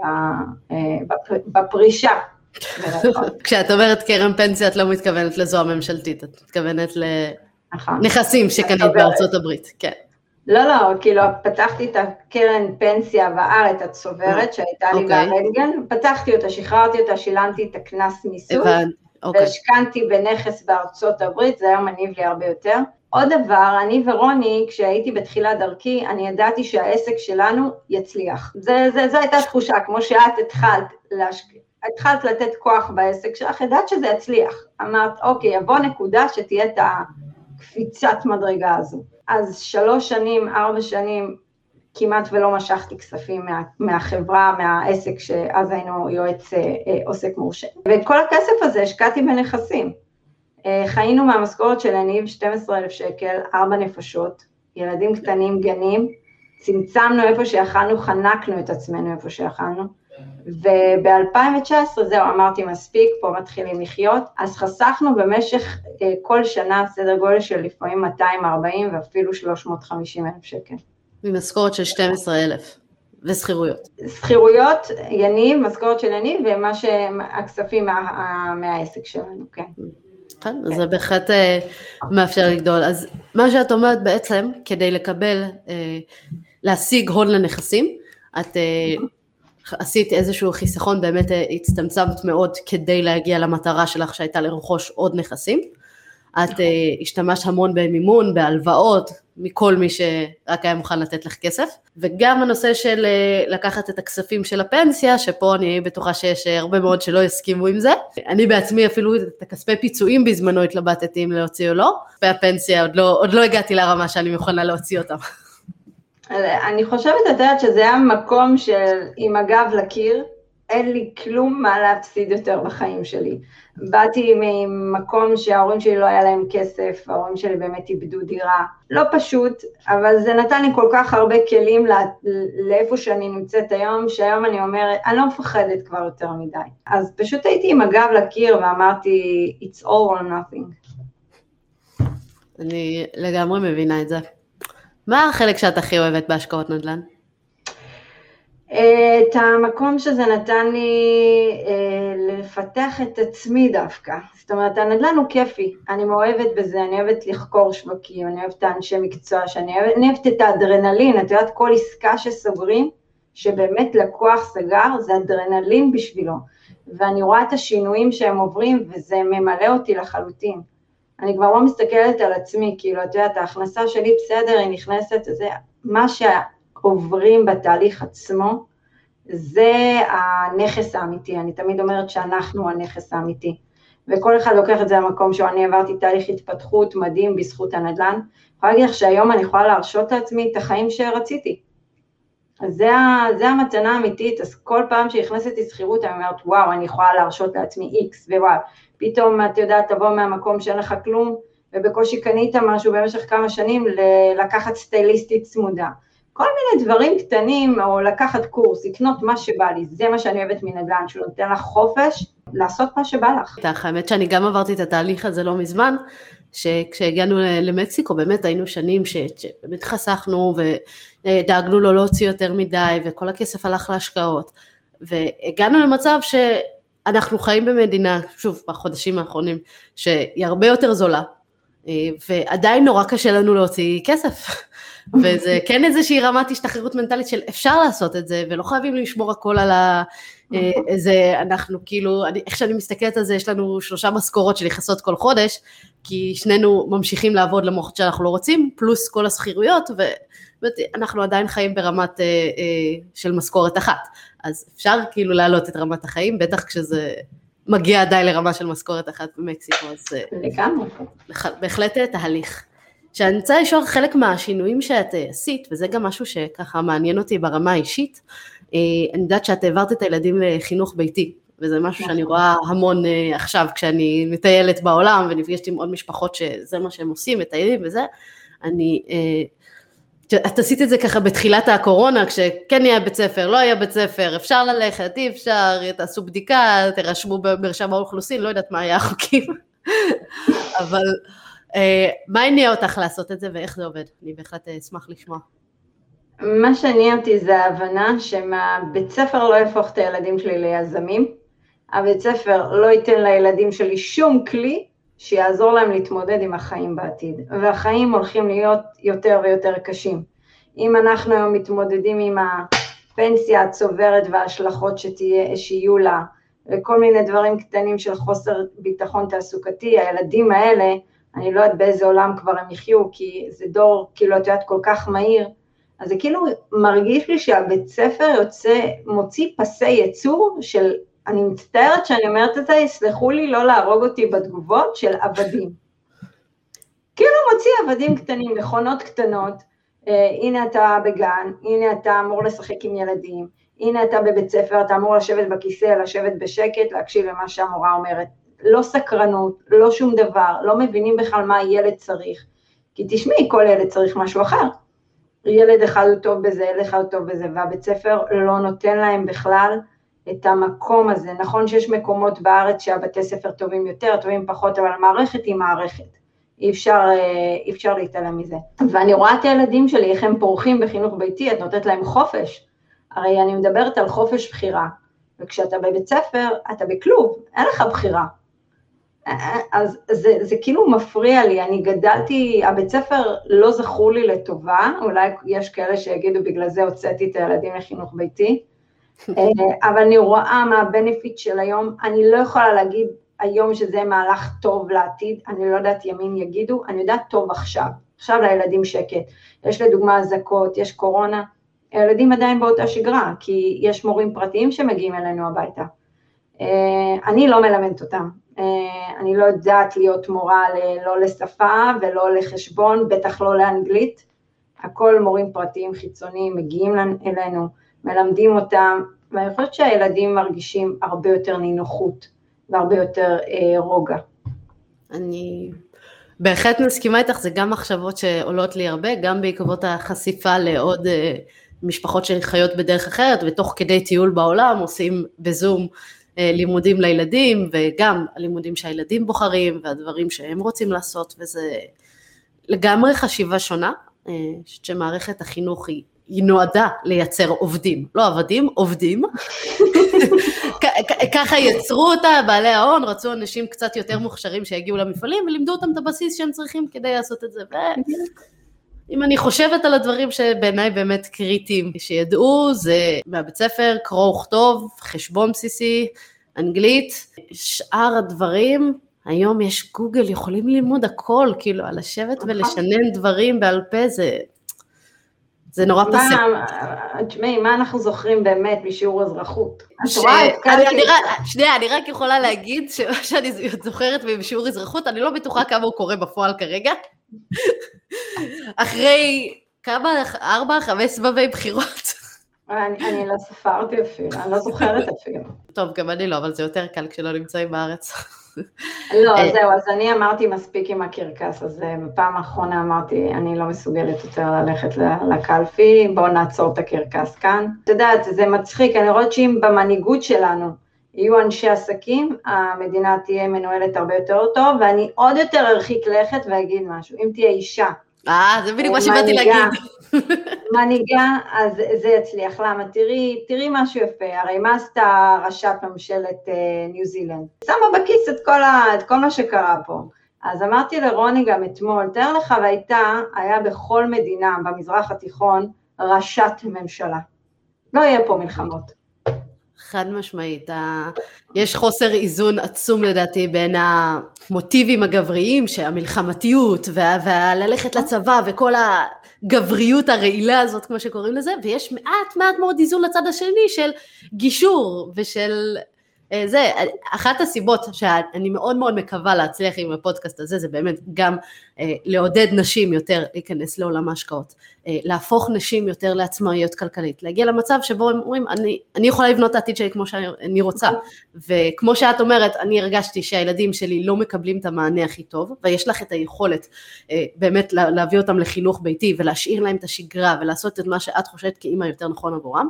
אה, בפרישה. כשאת אומרת קרן פנסיה את לא מתכוונת לזו הממשלתית, את מתכוונת לנכסים נכון. שקנית בארצות הברית, כן. לא, לא, כאילו פתחתי את הקרן פנסיה בארץ הצוברת שהייתה לי אוקיי. ברנטגן, פתחתי אותה, שחררתי אותה, שילמתי את הקנס מיסוי, אוקיי. והשכנתי בנכס בארצות הברית, זה היום מניב לי הרבה יותר. עוד דבר, אני ורוני, כשהייתי בתחילת דרכי, אני ידעתי שהעסק שלנו יצליח. זו הייתה תחושה, כמו שאת התחלת להשקיע. התחלת לתת כוח בעסק שלך, ידעת שזה יצליח. אמרת, אוקיי, יבוא נקודה שתהיה את הקפיצת מדרגה הזו. אז שלוש שנים, ארבע שנים, כמעט ולא משכתי כספים מה, מהחברה, מהעסק שאז היינו יועץ אה, אה, עוסק מורשה. ואת כל הכסף הזה השקעתי בנכסים. אה, חיינו מהמשכורת של הניב 12,000 שקל, ארבע נפשות, ילדים קטנים, גנים, צמצמנו איפה שיכלנו, חנקנו את עצמנו איפה שיכלנו. וב-2019 זהו, אמרתי מספיק, פה מתחילים לחיות, אז חסכנו במשך אה, כל שנה סדר גודל של לפעמים 240 ואפילו 350 אלף שקל. ממשכורת של 12 אלף. ושכירויות. שכירויות, יניב, משכורת של יניב, ומה שהכספים מה, מהעסק שלנו, כן. כן, כן. זה בהחלט אה, מאפשר לגדול. אז מה שאת אומרת בעצם, כדי לקבל, אה, להשיג הון לנכסים, את עשית איזשהו חיסכון, באמת אה, הצטמצמת מאוד כדי להגיע למטרה שלך שהייתה לרכוש עוד נכסים. את uh, השתמשת המון במימון, בהלוואות, מכל מי שרק היה מוכן לתת לך כסף. וגם הנושא של uh, לקחת את הכספים של הפנסיה, שפה אני בטוחה שיש הרבה מאוד שלא יסכימו עם זה. אני בעצמי אפילו את הכספי פיצויים בזמנו התלבטתי אם להוציא או לא. והפנסיה עוד לא, עוד לא הגעתי לרמה שאני מוכנה להוציא אותם. אני חושבת, את יודעת, שזה היה מקום של עם הגב לקיר, אין לי כלום מה להפסיד יותר בחיים שלי. באתי ממקום שההורים שלי לא היה להם כסף, ההורים שלי באמת איבדו דירה. לא פשוט, אבל זה נתן לי כל כך הרבה כלים לא, לאיפה שאני נמצאת היום, שהיום אני אומרת, אני לא מפחדת כבר יותר מדי. אז פשוט הייתי עם הגב לקיר ואמרתי, it's all or nothing. אני לגמרי מבינה את זה. מה החלק שאת הכי אוהבת בהשקעות נדל"ן? את המקום שזה נתן לי אה, לפתח את עצמי דווקא. זאת אומרת, הנדל"ן הוא כיפי, אני מאוהבת בזה, אני אוהבת לחקור שווקים, אני אוהבת את האנשי מקצוע, שאני אוהבת, אני אוהבת את האדרנלין, את יודעת, כל עסקה שסוגרים, שבאמת לקוח סגר, זה אדרנלין בשבילו. ואני רואה את השינויים שהם עוברים, וזה ממלא אותי לחלוטין. אני כבר לא מסתכלת על עצמי, כאילו, את יודעת, ההכנסה שלי בסדר, היא נכנסת, זה מה שעוברים בתהליך עצמו, זה הנכס האמיתי, אני תמיד אומרת שאנחנו הנכס האמיתי, וכל אחד לוקח את זה למקום שהוא, אני עברתי תהליך התפתחות מדהים בזכות הנדל"ן, אני יכולה להגיד לך שהיום אני יכולה להרשות לעצמי את החיים שרציתי. אז זה, זה המתנה האמיתית, אז כל פעם שנכנסת לשכירות אני אומרת, וואו, אני יכולה להרשות לעצמי איקס, ווואו, פתאום את יודעת, תבוא מהמקום שאין לך כלום, ובקושי קנית משהו במשך כמה שנים, לקחת סטייליסטית צמודה. כל מיני דברים קטנים, או לקחת קורס, לקנות מה שבא לי, זה מה שאני אוהבת מנדל"ן, שהוא נותן לך חופש לעשות מה שבא לך. האמת שאני גם עברתי את התהליך הזה לא מזמן, שכשהגענו למקסיקו באמת היינו שנים שבאמת חסכנו ודאגנו לו לא להוציא יותר מדי וכל הכסף הלך להשקעות והגענו למצב ש... אנחנו חיים במדינה, שוב, בחודשים האחרונים, שהיא הרבה יותר זולה, אה, ועדיין נורא קשה לנו להוציא כסף. וזה כן איזושהי רמת השתחררות מנטלית של אפשר לעשות את זה, ולא חייבים לשמור הכל על ה... אה, איזה, אנחנו כאילו, אני, איך שאני מסתכלת על זה, יש לנו שלושה משכורות שנכנסות כל חודש, כי שנינו ממשיכים לעבוד למרות שאנחנו לא רוצים, פלוס כל השכירויות, ואנחנו עדיין חיים ברמת אה, אה, של משכורת אחת. אז אפשר כאילו להעלות את רמת החיים, בטח כשזה מגיע די לרמה של משכורת אחת במקסיקו, אז... אה, לגמרי. בהחלט תהליך. שאני רוצה לשאול חלק מהשינויים שאת עשית, וזה גם משהו שככה מעניין אותי ברמה האישית, אני יודעת שאת העברת את הילדים לחינוך ביתי, וזה משהו שאני נכון. רואה המון עכשיו כשאני מטיילת בעולם ונפגשת עם עוד משפחות שזה מה שהם עושים, מטיילים וזה, אני את עשית את זה ככה בתחילת הקורונה, כשכן היה בית ספר, לא היה בית ספר, אפשר ללכת, אי אפשר, תעשו בדיקה, תירשמו במרשם האוכלוסין, לא יודעת מה היה החוקים, אבל אה, מה הניע אותך לעשות את זה ואיך זה עובד? אני בהחלט אשמח לשמוע. מה שהניע אותי זה ההבנה שמהבית ספר לא יהפוך את הילדים שלי ליזמים, הבית ספר לא ייתן לילדים שלי שום כלי שיעזור להם להתמודד עם החיים בעתיד, והחיים הולכים להיות יותר ויותר קשים. אם אנחנו היום מתמודדים עם הפנסיה הצוברת וההשלכות שתהיה, שיהיו לה, וכל מיני דברים קטנים של חוסר ביטחון תעסוקתי, הילדים האלה, אני לא יודעת באיזה עולם כבר הם יחיו, כי זה דור, כאילו, את יודעת, כל כך מהיר, אז זה כאילו מרגיש לי שהבית ספר יוצא, מוציא פסי ייצור של אני מצטערת שאני אומרת את זה, יסלחו לי לא להרוג אותי בתגובות של עבדים. כאילו מוציא עבדים קטנים, מכונות קטנות, אה, הנה אתה בגן, הנה אתה אמור לשחק עם ילדים, הנה אתה בבית ספר, אתה אמור לשבת בכיסא, לשבת בשקט, להקשיב למה שהמורה אומרת. לא סקרנות, לא שום דבר, לא מבינים בכלל מה הילד צריך. כי תשמעי, כל ילד צריך משהו אחר. ילד אחד הוא טוב בזה, ילד אחד הוא טוב בזה, והבית ספר לא נותן להם בכלל את המקום הזה. נכון שיש מקומות בארץ שהבתי ספר טובים יותר, טובים פחות, אבל המערכת היא מערכת. אי אפשר, אה, אי אפשר להתעלם מזה. ואני רואה את הילדים שלי, איך הם פורחים בחינוך ביתי, את נותנת להם חופש. הרי אני מדברת על חופש בחירה, וכשאתה בבית ספר, אתה בכלוב, אין לך בחירה. אז זה, זה כאילו מפריע לי, אני גדלתי, הבית ספר לא זכור לי לטובה, אולי יש כאלה שיגידו בגלל זה הוצאתי את הילדים לחינוך ביתי, אה, אבל אני רואה מה הבנפיט של היום, אני לא יכולה להגיד היום שזה מהלך טוב לעתיד, אני לא יודעת ימין יגידו, אני יודעת טוב עכשיו, עכשיו לילדים שקט, יש לדוגמה אזעקות, יש קורונה, הילדים עדיין באותה שגרה, כי יש מורים פרטיים שמגיעים אלינו הביתה. אה, אני לא מלמדת אותם, אני לא יודעת להיות מורה לא לשפה ולא לחשבון, בטח לא לאנגלית, הכל מורים פרטיים חיצוניים מגיעים אלינו, מלמדים אותם, ואני חושבת שהילדים מרגישים הרבה יותר נינוחות והרבה יותר אה, רוגע. אני בהחלט מסכימה איתך, זה גם מחשבות שעולות לי הרבה, גם בעקבות החשיפה לעוד אה, משפחות שחיות בדרך אחרת, ותוך כדי טיול בעולם עושים בזום אה, לימודים לילדים, וגם הלימודים שהילדים בוחרים, והדברים שהם רוצים לעשות, וזה לגמרי חשיבה שונה. אה, שמערכת החינוך היא היא נועדה לייצר עובדים, לא עבדים, עובדים. ככה יצרו אותה, בעלי ההון רצו אנשים קצת יותר מוכשרים שיגיעו למפעלים ולימדו אותם את הבסיס שהם צריכים כדי לעשות את זה. ואם אני חושבת על הדברים שבעיניי באמת קריטיים שידעו, זה מהבית ספר, קרוא וכתוב, חשבון בסיסי, אנגלית, שאר הדברים, היום יש גוגל, יכולים ללמוד הכל, כאילו, על לשבת נכון. ולשנן דברים בעל פה, זה זה נורא פסק. תשמעי, מה אנחנו זוכרים באמת משיעור אזרחות? שנייה, אני רק יכולה להגיד שמה שאני זוכרת משיעור אזרחות, אני לא בטוחה כמה הוא קורה בפועל כרגע. אחרי כמה, ארבע, חמש סבבי בחירות. אני לא ספרתי אפילו, אני לא זוכרת אפילו. טוב, גם אני לא, אבל זה יותר קל כשלא נמצאים בארץ. לא, אה, זהו, אז אני אמרתי מספיק עם הקרקס, אז אה, בפעם האחרונה אמרתי, אני לא מסוגלת יותר ללכת לקלפי, בואו נעצור את הקרקס כאן. את יודעת, זה מצחיק, אני רואה שאם במנהיגות שלנו יהיו אנשי עסקים, המדינה תהיה מנוהלת הרבה יותר טוב, ואני עוד יותר ארחיק לכת ואגיד משהו, אם תהיה אישה. אה, זה בדיוק מה שבאתי להגיד. מנהיגה, אז זה יצליח. למה? תראי, תראי משהו יפה, הרי מה עשתה ראשת ממשלת אה, ניו זילנד? שמה בכיס את כל, ה, את כל מה שקרה פה. אז אמרתי לרוני גם אתמול, תאר לך והייתה, היה בכל מדינה במזרח התיכון ראשת ממשלה. לא יהיה פה מלחמות. חד משמעית. יש חוסר איזון עצום לדעתי בין המוטיבים הגבריים, שהמלחמתיות והללכת לצבא וכל הגבריות הרעילה הזאת, כמו שקוראים לזה, ויש מעט מעט מאוד איזון לצד השני של גישור ושל זה, אחת הסיבות שאני מאוד מאוד מקווה להצליח עם הפודקאסט הזה, זה באמת גם אה, לעודד נשים יותר להיכנס לעולם ההשקעות, אה, להפוך נשים יותר לעצמאיות כלכלית, להגיע למצב שבו הם אומרים, אני, אני יכולה לבנות את העתיד שלי כמו שאני רוצה, וכמו שאת אומרת, אני הרגשתי שהילדים שלי לא מקבלים את המענה הכי טוב, ויש לך את היכולת באמת להביא אותם לחינוך ביתי ולהשאיר להם את השגרה ולעשות את מה שאת חושבת כאימא יותר נכון עבורם,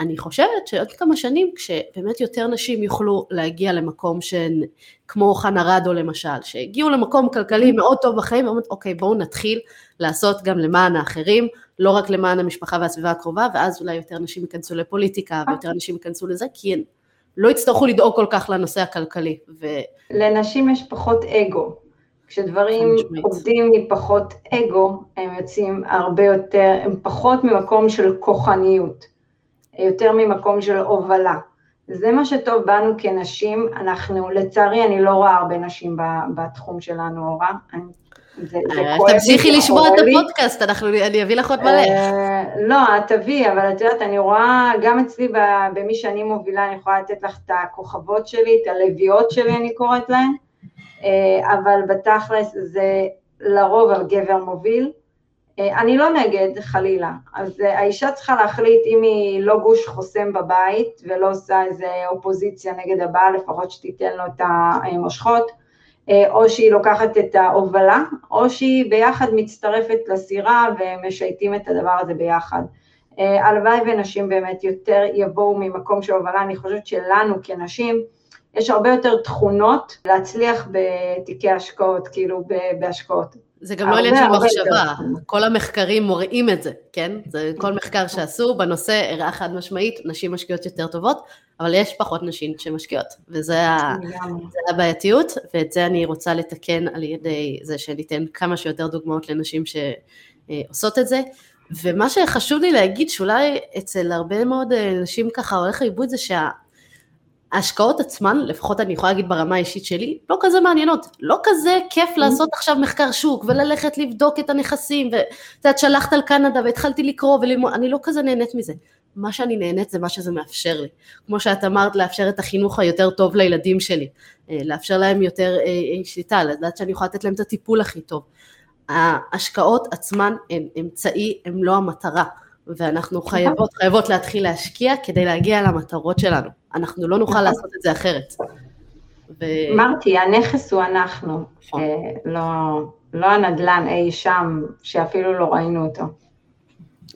אני חושבת שעוד כמה שנים כשבאמת יותר נשים יוכלו להגיע למקום שהן כמו חנה רדו למשל, שהגיעו למקום כלכלי מאוד טוב בחיים, ואומרת אוקיי בואו נתחיל לעשות גם למען האחרים, לא רק למען המשפחה והסביבה הקרובה, ואז אולי יותר נשים ייכנסו לפוליטיקה ויותר נשים ייכנסו לזה, כי הן לא יצטרכו לדאוג כל כך לנושא הכלכלי. ו... לנשים יש פחות אגו. כשדברים עובדים מפחות אגו, הם יוצאים הרבה יותר, הם פחות ממקום של כוחניות. יותר ממקום של הובלה. זה מה שטוב בנו כנשים, אנחנו, לצערי אני לא רואה הרבה נשים בתחום שלנו, אורה. אה, תמשיכי לשמוע את הפודקאסט, אני אביא לך עוד מלא. אה, לא, את תביאי, אבל את יודעת, אני רואה, גם אצלי במי שאני מובילה, אני יכולה לתת לך את הכוכבות שלי, את הלוויות שלי, אני קוראת להן, אה, אבל בתכלס זה לרוב הגבר מוביל, אני לא נגד, חלילה, אז אה, האישה צריכה להחליט אם היא לא גוש חוסם בבית ולא עושה איזה אופוזיציה נגד הבעל, לפחות שתיתן לו את המושכות, אה, או שהיא לוקחת את ההובלה, או שהיא ביחד מצטרפת לסירה ומשייטים את הדבר הזה ביחד. הלוואי ונשים באמת יותר יבואו ממקום של הובלה, אני חושבת שלנו כנשים, יש הרבה יותר תכונות להצליח בתיקי השקעות, כאילו בהשקעות. זה גם לא עניין של מחשבה, כל המחקרים מוראים את זה, כן? זה כל מחקר שעשו בנושא הראה חד משמעית, נשים משקיעות יותר טובות, אבל יש פחות נשים שמשקיעות, וזה הבעייתיות, ואת זה אני רוצה לתקן על ידי זה שניתן כמה שיותר דוגמאות לנשים שעושות את זה. ומה שחשוב לי להגיד, שאולי אצל הרבה מאוד נשים ככה הולך לאיבוד זה שה... ההשקעות עצמן, לפחות אני יכולה להגיד ברמה האישית שלי, לא כזה מעניינות. לא כזה כיף mm-hmm. לעשות עכשיו מחקר שוק וללכת לבדוק את הנכסים, ואת יודעת, שלחת על קנדה והתחלתי לקרוא וללמוד, אני לא כזה נהנית מזה. מה שאני נהנית זה מה שזה מאפשר לי. כמו שאת אמרת, לאפשר את החינוך היותר טוב לילדים שלי, אה, לאפשר להם יותר אה, אה, שליטה, לדעת שאני יכולה לתת להם את הטיפול הכי טוב. ההשקעות עצמן הן אמצעי, הן לא המטרה. ואנחנו חייבות, חייבות להתחיל להשקיע כדי להגיע למטרות שלנו. אנחנו לא נוכל. לעשות את זה אחרת. אמרתי, הנכס הוא אנחנו, נכון. אה, לא, לא הנדלן אי שם, שאפילו לא ראינו אותו.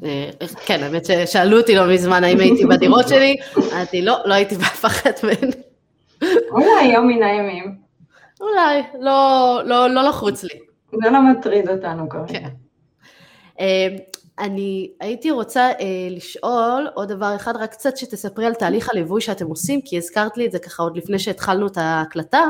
אה, כן, האמת ששאלו אותי לא מזמן האם הייתי בדירות שלי, אמרתי לא, לא הייתי באף אחת מהן. אולי יום מן הימים. אולי, לא, לא, לא לחוץ לי. זה לא מטריד אותנו כרגע. כן. אה, אני הייתי רוצה אה, לשאול עוד דבר אחד, רק קצת שתספרי על תהליך הליווי שאתם עושים, כי הזכרת לי את זה ככה עוד לפני שהתחלנו את ההקלטה,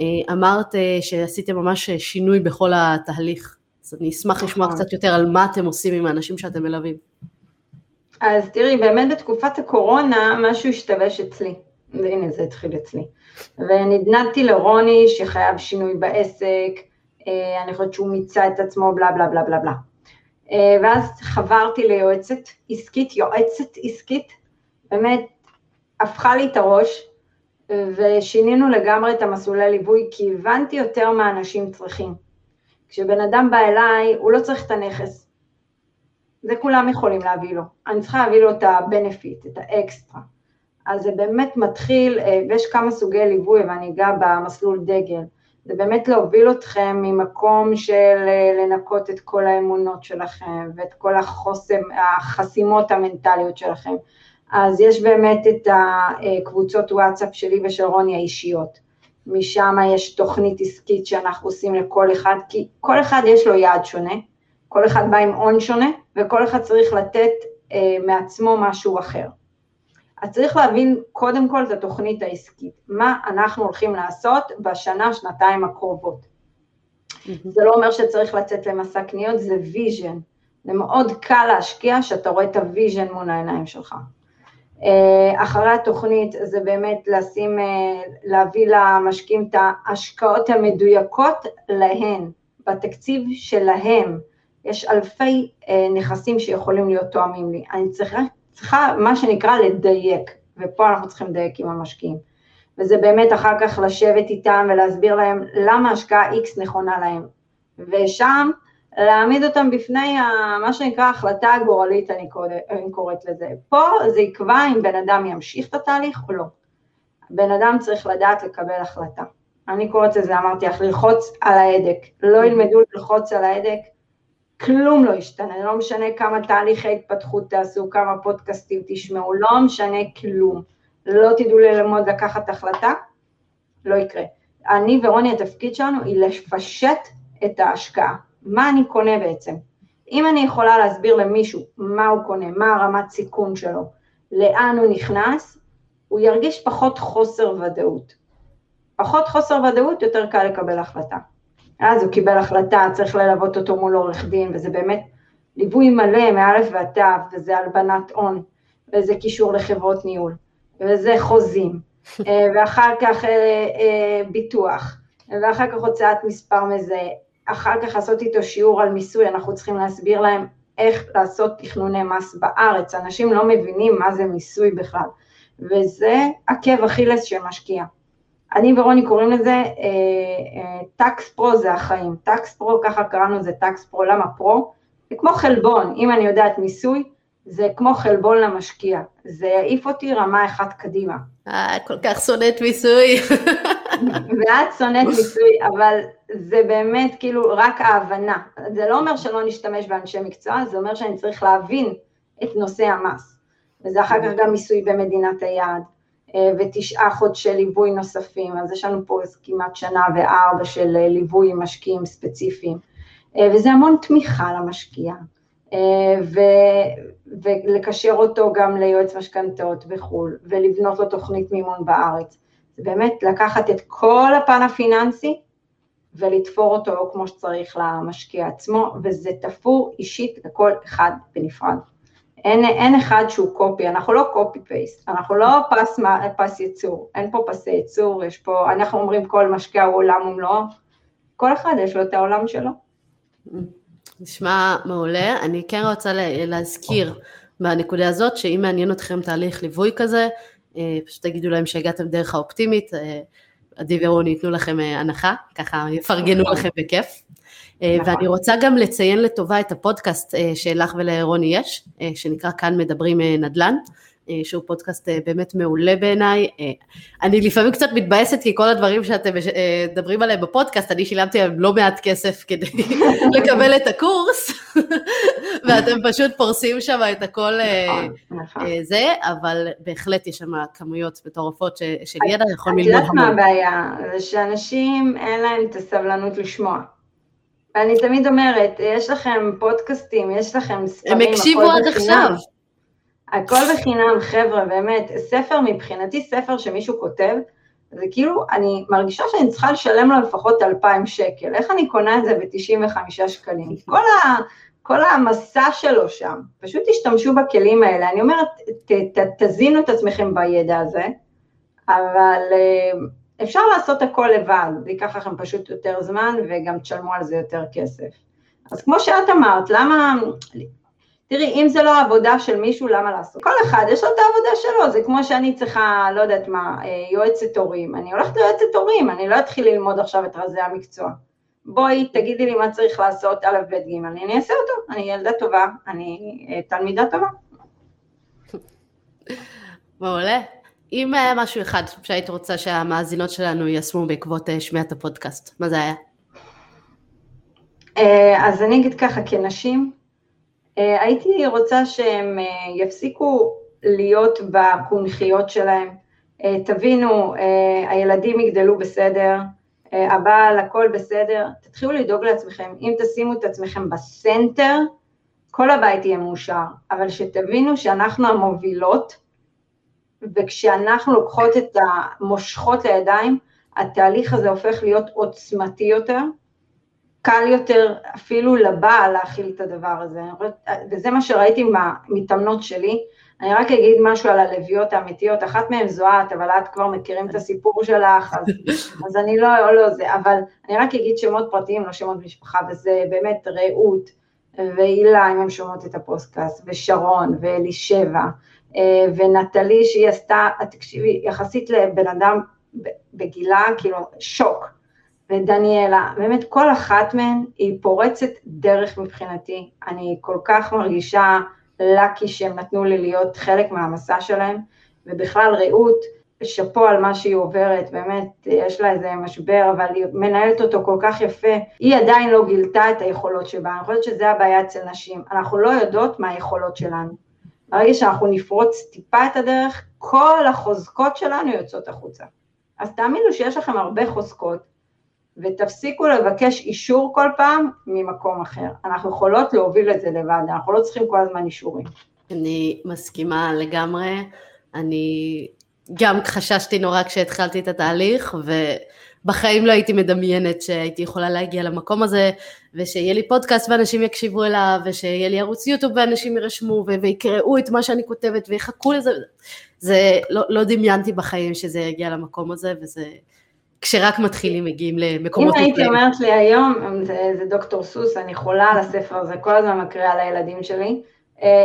אה, אמרת אה, שעשיתם ממש שינוי בכל התהליך, אז אני אשמח לשמוע נכון. קצת יותר על מה אתם עושים עם האנשים שאתם מלווים. אז תראי, באמת בתקופת הקורונה משהו השתבש אצלי, והנה זה התחיל אצלי, ונדנדתי לרוני שחייב שינוי בעסק, אה, אני חושבת שהוא מיצה את עצמו, בלה בלה בלה בלה בלה. אה, ואז חברתי ליועצת עסקית, יועצת עסקית, באמת הפכה לי את הראש, ושינינו לגמרי את המסלולי ליווי, כי הבנתי יותר מה אנשים צריכים. כשבן אדם בא אליי, הוא לא צריך את הנכס. זה כולם יכולים להביא לו. אני צריכה להביא לו את ה-benefit, את האקסטרה. אז זה באמת מתחיל, אה, ויש כמה סוגי ליווי, ואני אגע במסלול דגל. זה באמת להוביל אתכם ממקום של אה, לנקות את כל האמונות שלכם ואת כל החוסם, החסימות המנטליות שלכם. אז יש באמת את הקבוצות וואטסאפ שלי ושל רוני האישיות. משם יש תוכנית עסקית שאנחנו עושים לכל אחד, כי כל אחד יש לו יעד שונה, כל אחד בא עם הון שונה, וכל אחד צריך לתת אה, מעצמו משהו אחר. אז צריך להבין קודם כל את התוכנית העסקית, מה אנחנו הולכים לעשות בשנה, שנתיים הקרובות. זה לא אומר שצריך לצאת למסע קניות, זה vision. זה מאוד קל להשקיע שאתה רואה את ה vision מול העיניים שלך. אה, אחרי התוכנית זה באמת לשים, אה, להביא למשקיעים את ההשקעות המדויקות להן, בתקציב שלהם. יש אלפי אה, נכסים שיכולים להיות תואמים לי. אני צריכה צריכה מה שנקרא לדייק, ופה אנחנו צריכים לדייק עם המשקיעים. וזה באמת אחר כך לשבת איתם ולהסביר להם למה השקעה X נכונה להם. ושם להעמיד אותם בפני מה שנקרא החלטה הגורלית, אני קוראת לזה. פה זה יקבע אם בן אדם ימשיך את התהליך או לא. בן אדם צריך לדעת לקבל החלטה. אני קוראת לזה, אמרתי לך, ללחוץ על ההדק. לא ילמדו ללחוץ על ההדק, כלום לא ישתנה, לא משנה כמה תהליכי התפתחות תעשו, כמה פודקאסטים תשמעו, לא משנה כלום. לא תדעו ללמוד לקחת החלטה, לא יקרה. אני ורוני, התפקיד שלנו היא לפשט את ההשקעה. מה אני קונה בעצם? אם אני יכולה להסביר למישהו מה הוא קונה, מה הרמת סיכון שלו, לאן הוא נכנס, הוא ירגיש פחות חוסר ודאות. פחות חוסר ודאות, יותר קל לקבל החלטה. אז הוא קיבל החלטה, צריך ללוות אותו מול עורך דין, וזה באמת ליווי מלא מאלף ועד תו, וזה הלבנת הון, וזה קישור לחברות ניהול, וזה חוזים, אה, ואחר כך אה, אה, ביטוח, ואחר כך הוצאת מספר מזהה, אחר כך לעשות איתו שיעור על מיסוי, אנחנו צריכים להסביר להם איך לעשות תכנוני מס בארץ, אנשים לא מבינים מה זה מיסוי בכלל, וזה עקב אכילס של משקיע. אני ורוני קוראים לזה טקס אה, פרו זה החיים, טקס פרו, ככה קראנו לזה טקס פרו, למה פרו? זה כמו חלבון, אם אני יודעת מיסוי, זה כמו חלבון למשקיע, זה יעיף אותי רמה אחת קדימה. אה, כל כך שונאת מיסוי. ואת שונאת מיסוי, אבל זה באמת כאילו רק ההבנה. זה לא אומר שלא נשתמש באנשי מקצוע, זה אומר שאני צריך להבין את נושא המס. וזה אחר כך גם מיסוי במדינת היעד, אה, ותשעה חודשי ליווי נוספים, אז יש לנו פה כמעט שנה וארבע של אה, ליווי עם משקיעים ספציפיים, אה, וזה המון תמיכה למשקיע, ו, ולקשר אותו גם ליועץ משכנתאות בחו"ל, ולבנות לו תוכנית מימון בארץ. זה באמת לקחת את כל הפן הפיננסי ולתפור אותו כמו שצריך למשקיע עצמו, וזה תפור אישית לכל אחד בנפרד. אין, אין אחד שהוא קופי, אנחנו לא קופי פייסט, אנחנו לא פס, פס ייצור, אין פה פסי ייצור, יש פה, אנחנו אומרים כל משקיע הוא עולם ומלואו, כל אחד יש לו את העולם שלו. נשמע מעולה, אני כן רוצה להזכיר בנקודה הזאת, שאם מעניין אתכם תהליך ליווי כזה, אה, פשוט תגידו להם שהגעתם דרך האופטימית, אה, עדי ורוני ייתנו לכם אה, הנחה, ככה יפרגנו. לכם בכיף. נכון. ואני רוצה גם לציין לטובה את הפודקאסט שלך ולרוני יש, שנקרא כאן מדברים נדל"ן. אה, שהוא פודקאסט אה, באמת מעולה בעיניי. אה, אני לפעמים קצת מתבאסת כי כל הדברים שאתם מדברים עליהם בפודקאסט, אני שילמתי להם לא מעט כסף כדי לקבל את הקורס, ואתם פשוט פורסים שם את הכל נכון, נכון. זה, אבל בהחלט יש שם כמויות מטורפות של ידע יכול ללמוד. את יודעת מה הבעיה? זה שאנשים אין להם את הסבלנות לשמוע. ואני תמיד אומרת, יש לכם פודקאסטים, יש לכם ספרים, הם הקשיבו עד עכשיו. הכל בחינם, חבר'ה, באמת, ספר מבחינתי, ספר שמישהו כותב, זה כאילו, אני מרגישה שאני צריכה לשלם לו לפחות 2,000 שקל, איך אני קונה את זה ב-95 שקלים? כל, ה, כל המסע שלו שם, פשוט תשתמשו בכלים האלה, אני אומרת, ת, ת, תזינו את עצמכם בידע הזה, אבל אה, אפשר לעשות הכל לבד, זה ייקח לכם פשוט יותר זמן וגם תשלמו על זה יותר כסף. אז כמו שאת אמרת, למה, תראי, אם זה לא העבודה של מישהו, למה לעשות? כל אחד יש לו את העבודה שלו, זה כמו שאני צריכה, לא יודעת מה, אה, יועצת הורים. אני הולכת ליועצת הורים, אני לא אתחיל ללמוד עכשיו את רזי המקצוע. בואי, תגידי לי מה צריך לעשות, א', ב', ג', אני אעשה אותו, אני ילדה טובה, אני אה, תלמידה טובה. מעולה. אם היה משהו אחד שהיית רוצה שהמאזינות שלנו יישמו בעקבות אה, שמיעת הפודקאסט, מה זה היה? אז אני אגיד ככה, כנשים, אה, הייתי רוצה שהם אה, יפסיקו להיות בקונכיות שלהם, אה, תבינו, הילדים יגדלו בסדר, הבעל, הכל בסדר, תתחילו לדאוג לעצמכם, אם תשימו את עצמכם בסנטר, כל הבית יהיה מאושר, אבל שתבינו שאנחנו המובילות, וכשאנחנו לוקחות את המושכות לידיים, התהליך הזה הופך להיות עוצמתי יותר, קל יותר אפילו לבעל להכיל את הדבר הזה, וזה מה שראיתי מהמתאמנות שלי. אני רק אגיד משהו על הלביאות האמיתיות, אחת מהן זו את, אבל את כבר מכירים את הסיפור שלך, אז, אז אני לא, לא זה, אבל אני רק אגיד שמות פרטיים, לא שמות משפחה, וזה באמת רעות והילה, אם הן שומעות את הפודקאסט, ושרון, ואלישבע, ונטלי, שהיא עשתה, תקשיבי, יחסית לבן אדם בגילה, כאילו, שוק. ודניאלה, באמת כל אחת מהן היא פורצת דרך מבחינתי. אני כל כך מרגישה לקי שהם נתנו לי להיות חלק מהמסע שלהם, ובכלל רעות, שאפו על מה שהיא עוברת, באמת, יש לה איזה משבר, אבל היא מנהלת אותו כל כך יפה. היא עדיין לא גילתה את היכולות שבה, אני חושבת שזה הבעיה אצל נשים. אנחנו לא יודעות מה היכולות שלנו. ברגע שאנחנו נפרוץ טיפה את הדרך, כל החוזקות שלנו יוצאות החוצה. אז תאמינו שיש לכם הרבה חוזקות, ותפסיקו לבקש אישור כל פעם ממקום אחר. אנחנו יכולות להוביל את זה לבד, אנחנו לא צריכים כל הזמן אישורים. אני מסכימה לגמרי. אני גם חששתי נורא כשהתחלתי את התהליך, ובחיים לא הייתי מדמיינת שהייתי יכולה להגיע למקום הזה, ושיהיה לי פודקאסט ואנשים יקשיבו אליו, ושיהיה לי ערוץ יוטיוב ואנשים יירשמו, ויקראו את מה שאני כותבת ויחכו לזה. זה, לא, לא דמיינתי בחיים שזה יגיע למקום הזה, וזה... כשרק מתחילים מגיעים למקומות... אם הייתי אומרת לי היום, זה, זה דוקטור סוס, אני חולה על הספר הזה, כל הזמן מקריאה לילדים שלי,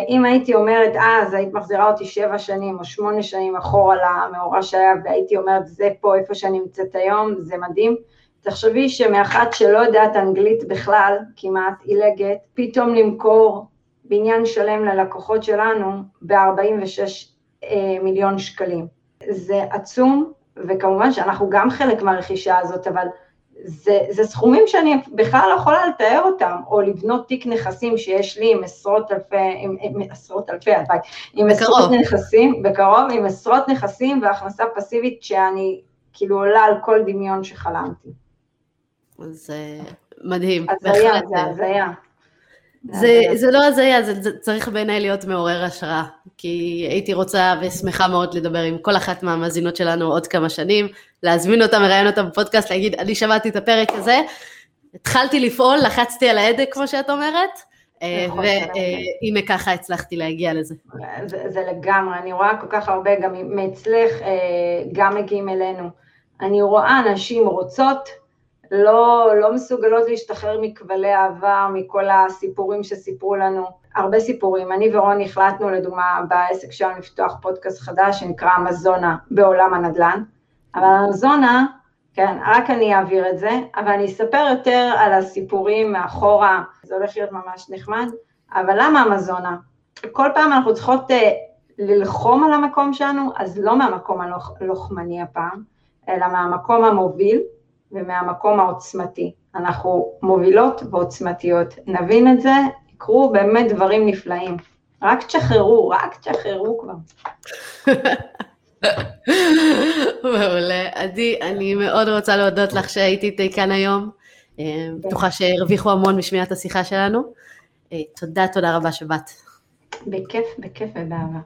אם הייתי אומרת אז, היית מחזירה אותי שבע שנים או שמונה שנים אחורה למאורע שהיה, והייתי אומרת זה פה איפה שאני נמצאת היום, זה מדהים. תחשבי שמאחת שלא יודעת אנגלית בכלל, כמעט עילגת, פתאום למכור בניין שלם ללקוחות שלנו ב-46 אה, מיליון שקלים. זה עצום, וכמובן שאנחנו גם חלק מהרכישה הזאת, אבל זה, זה סכומים שאני בכלל לא יכולה לתאר אותם, או לבנות תיק נכסים שיש לי עם עשרות אלפי, עם, עם עשרות אלפי, הלוואי, עם בקרוב. עשרות נכסים, בקרוב, עם עשרות נכסים והכנסה פסיבית שאני כאילו עולה על כל דמיון שחלמתי. זה מדהים. הזיה, זה הזיה. זה, זה לא הזיה, זה, זה צריך בעיניי להיות מעורר השראה, כי הייתי רוצה ושמחה מאוד לדבר עם כל אחת מהמאזינות שלנו עוד כמה שנים, להזמין אותם, לראיין אותם בפודקאסט, להגיד, אני שמעתי את הפרק הזה, התחלתי לפעול, לחצתי על ההדק, כמו שאת אומרת, אה, והנה ככה הצלחתי להגיע לזה. זה, זה לגמרי, אני רואה כל כך הרבה, גם מאצלך, אה, גם מגיעים אלינו. אני רואה נשים רוצות, לא, לא מסוגלות להשתחרר מכבלי העבר, מכל הסיפורים שסיפרו לנו. הרבה סיפורים. אני ורוני החלטנו, לדוגמה, בעסק שלנו לפתוח פודקאסט חדש שנקרא אמזונה בעולם הנדל"ן. אבל אמזונה, כן, רק אני אעביר את זה, אבל אני אספר יותר על הסיפורים מאחורה, זה הולך להיות ממש נחמד, אבל למה אמזונה? כל פעם אנחנו צריכות uh, ללחום על המקום שלנו, אז לא מהמקום הלוחמני הפעם, אלא מהמקום המוביל, ומהמקום העוצמתי. אנחנו מובילות ועוצמתיות. נבין את זה, יקרו באמת דברים נפלאים. רק תשחררו, רק תשחררו כבר. מעולה. עדי, אני מאוד רוצה להודות לך שהייתי איתי כאן היום. אה, בטוחה שהרוויחו המון משמיעת השיחה שלנו. אה, תודה, תודה רבה שבאת. בכיף, בכיף ובאהבה.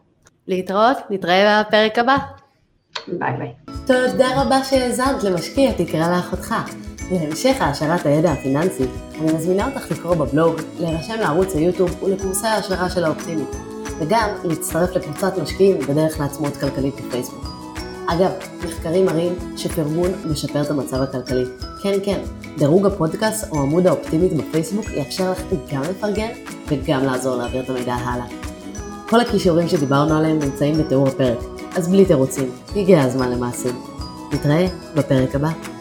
להתראות, נתראה בפרק הבא. ביי ביי. תודה רבה שהאזנת למשקיע תקרא לאחותך. להמשך העשרת הידע הפיננסי, אני מזמינה אותך לקרוא בבלוג, להירשם לערוץ היוטיוב ולקורסי ההשערה של האופטימית, וגם להצטרף לקבוצת משקיעים בדרך לעצמאות כלכלית בפייסבוק. אגב, מחקרים מראים שפרגון משפר את המצב הכלכלי. כן, כן, דירוג הפודקאסט או עמוד האופטימית בפייסבוק יאפשר לך גם לפרגן וגם לעזור להעביר את המידע הלאה. כל הכישורים שדיברנו עליהם נמצאים בתיאור הפרק, אז בלי תירוצים, הגיע הזמן למעשים. נתראה בפרק הבא.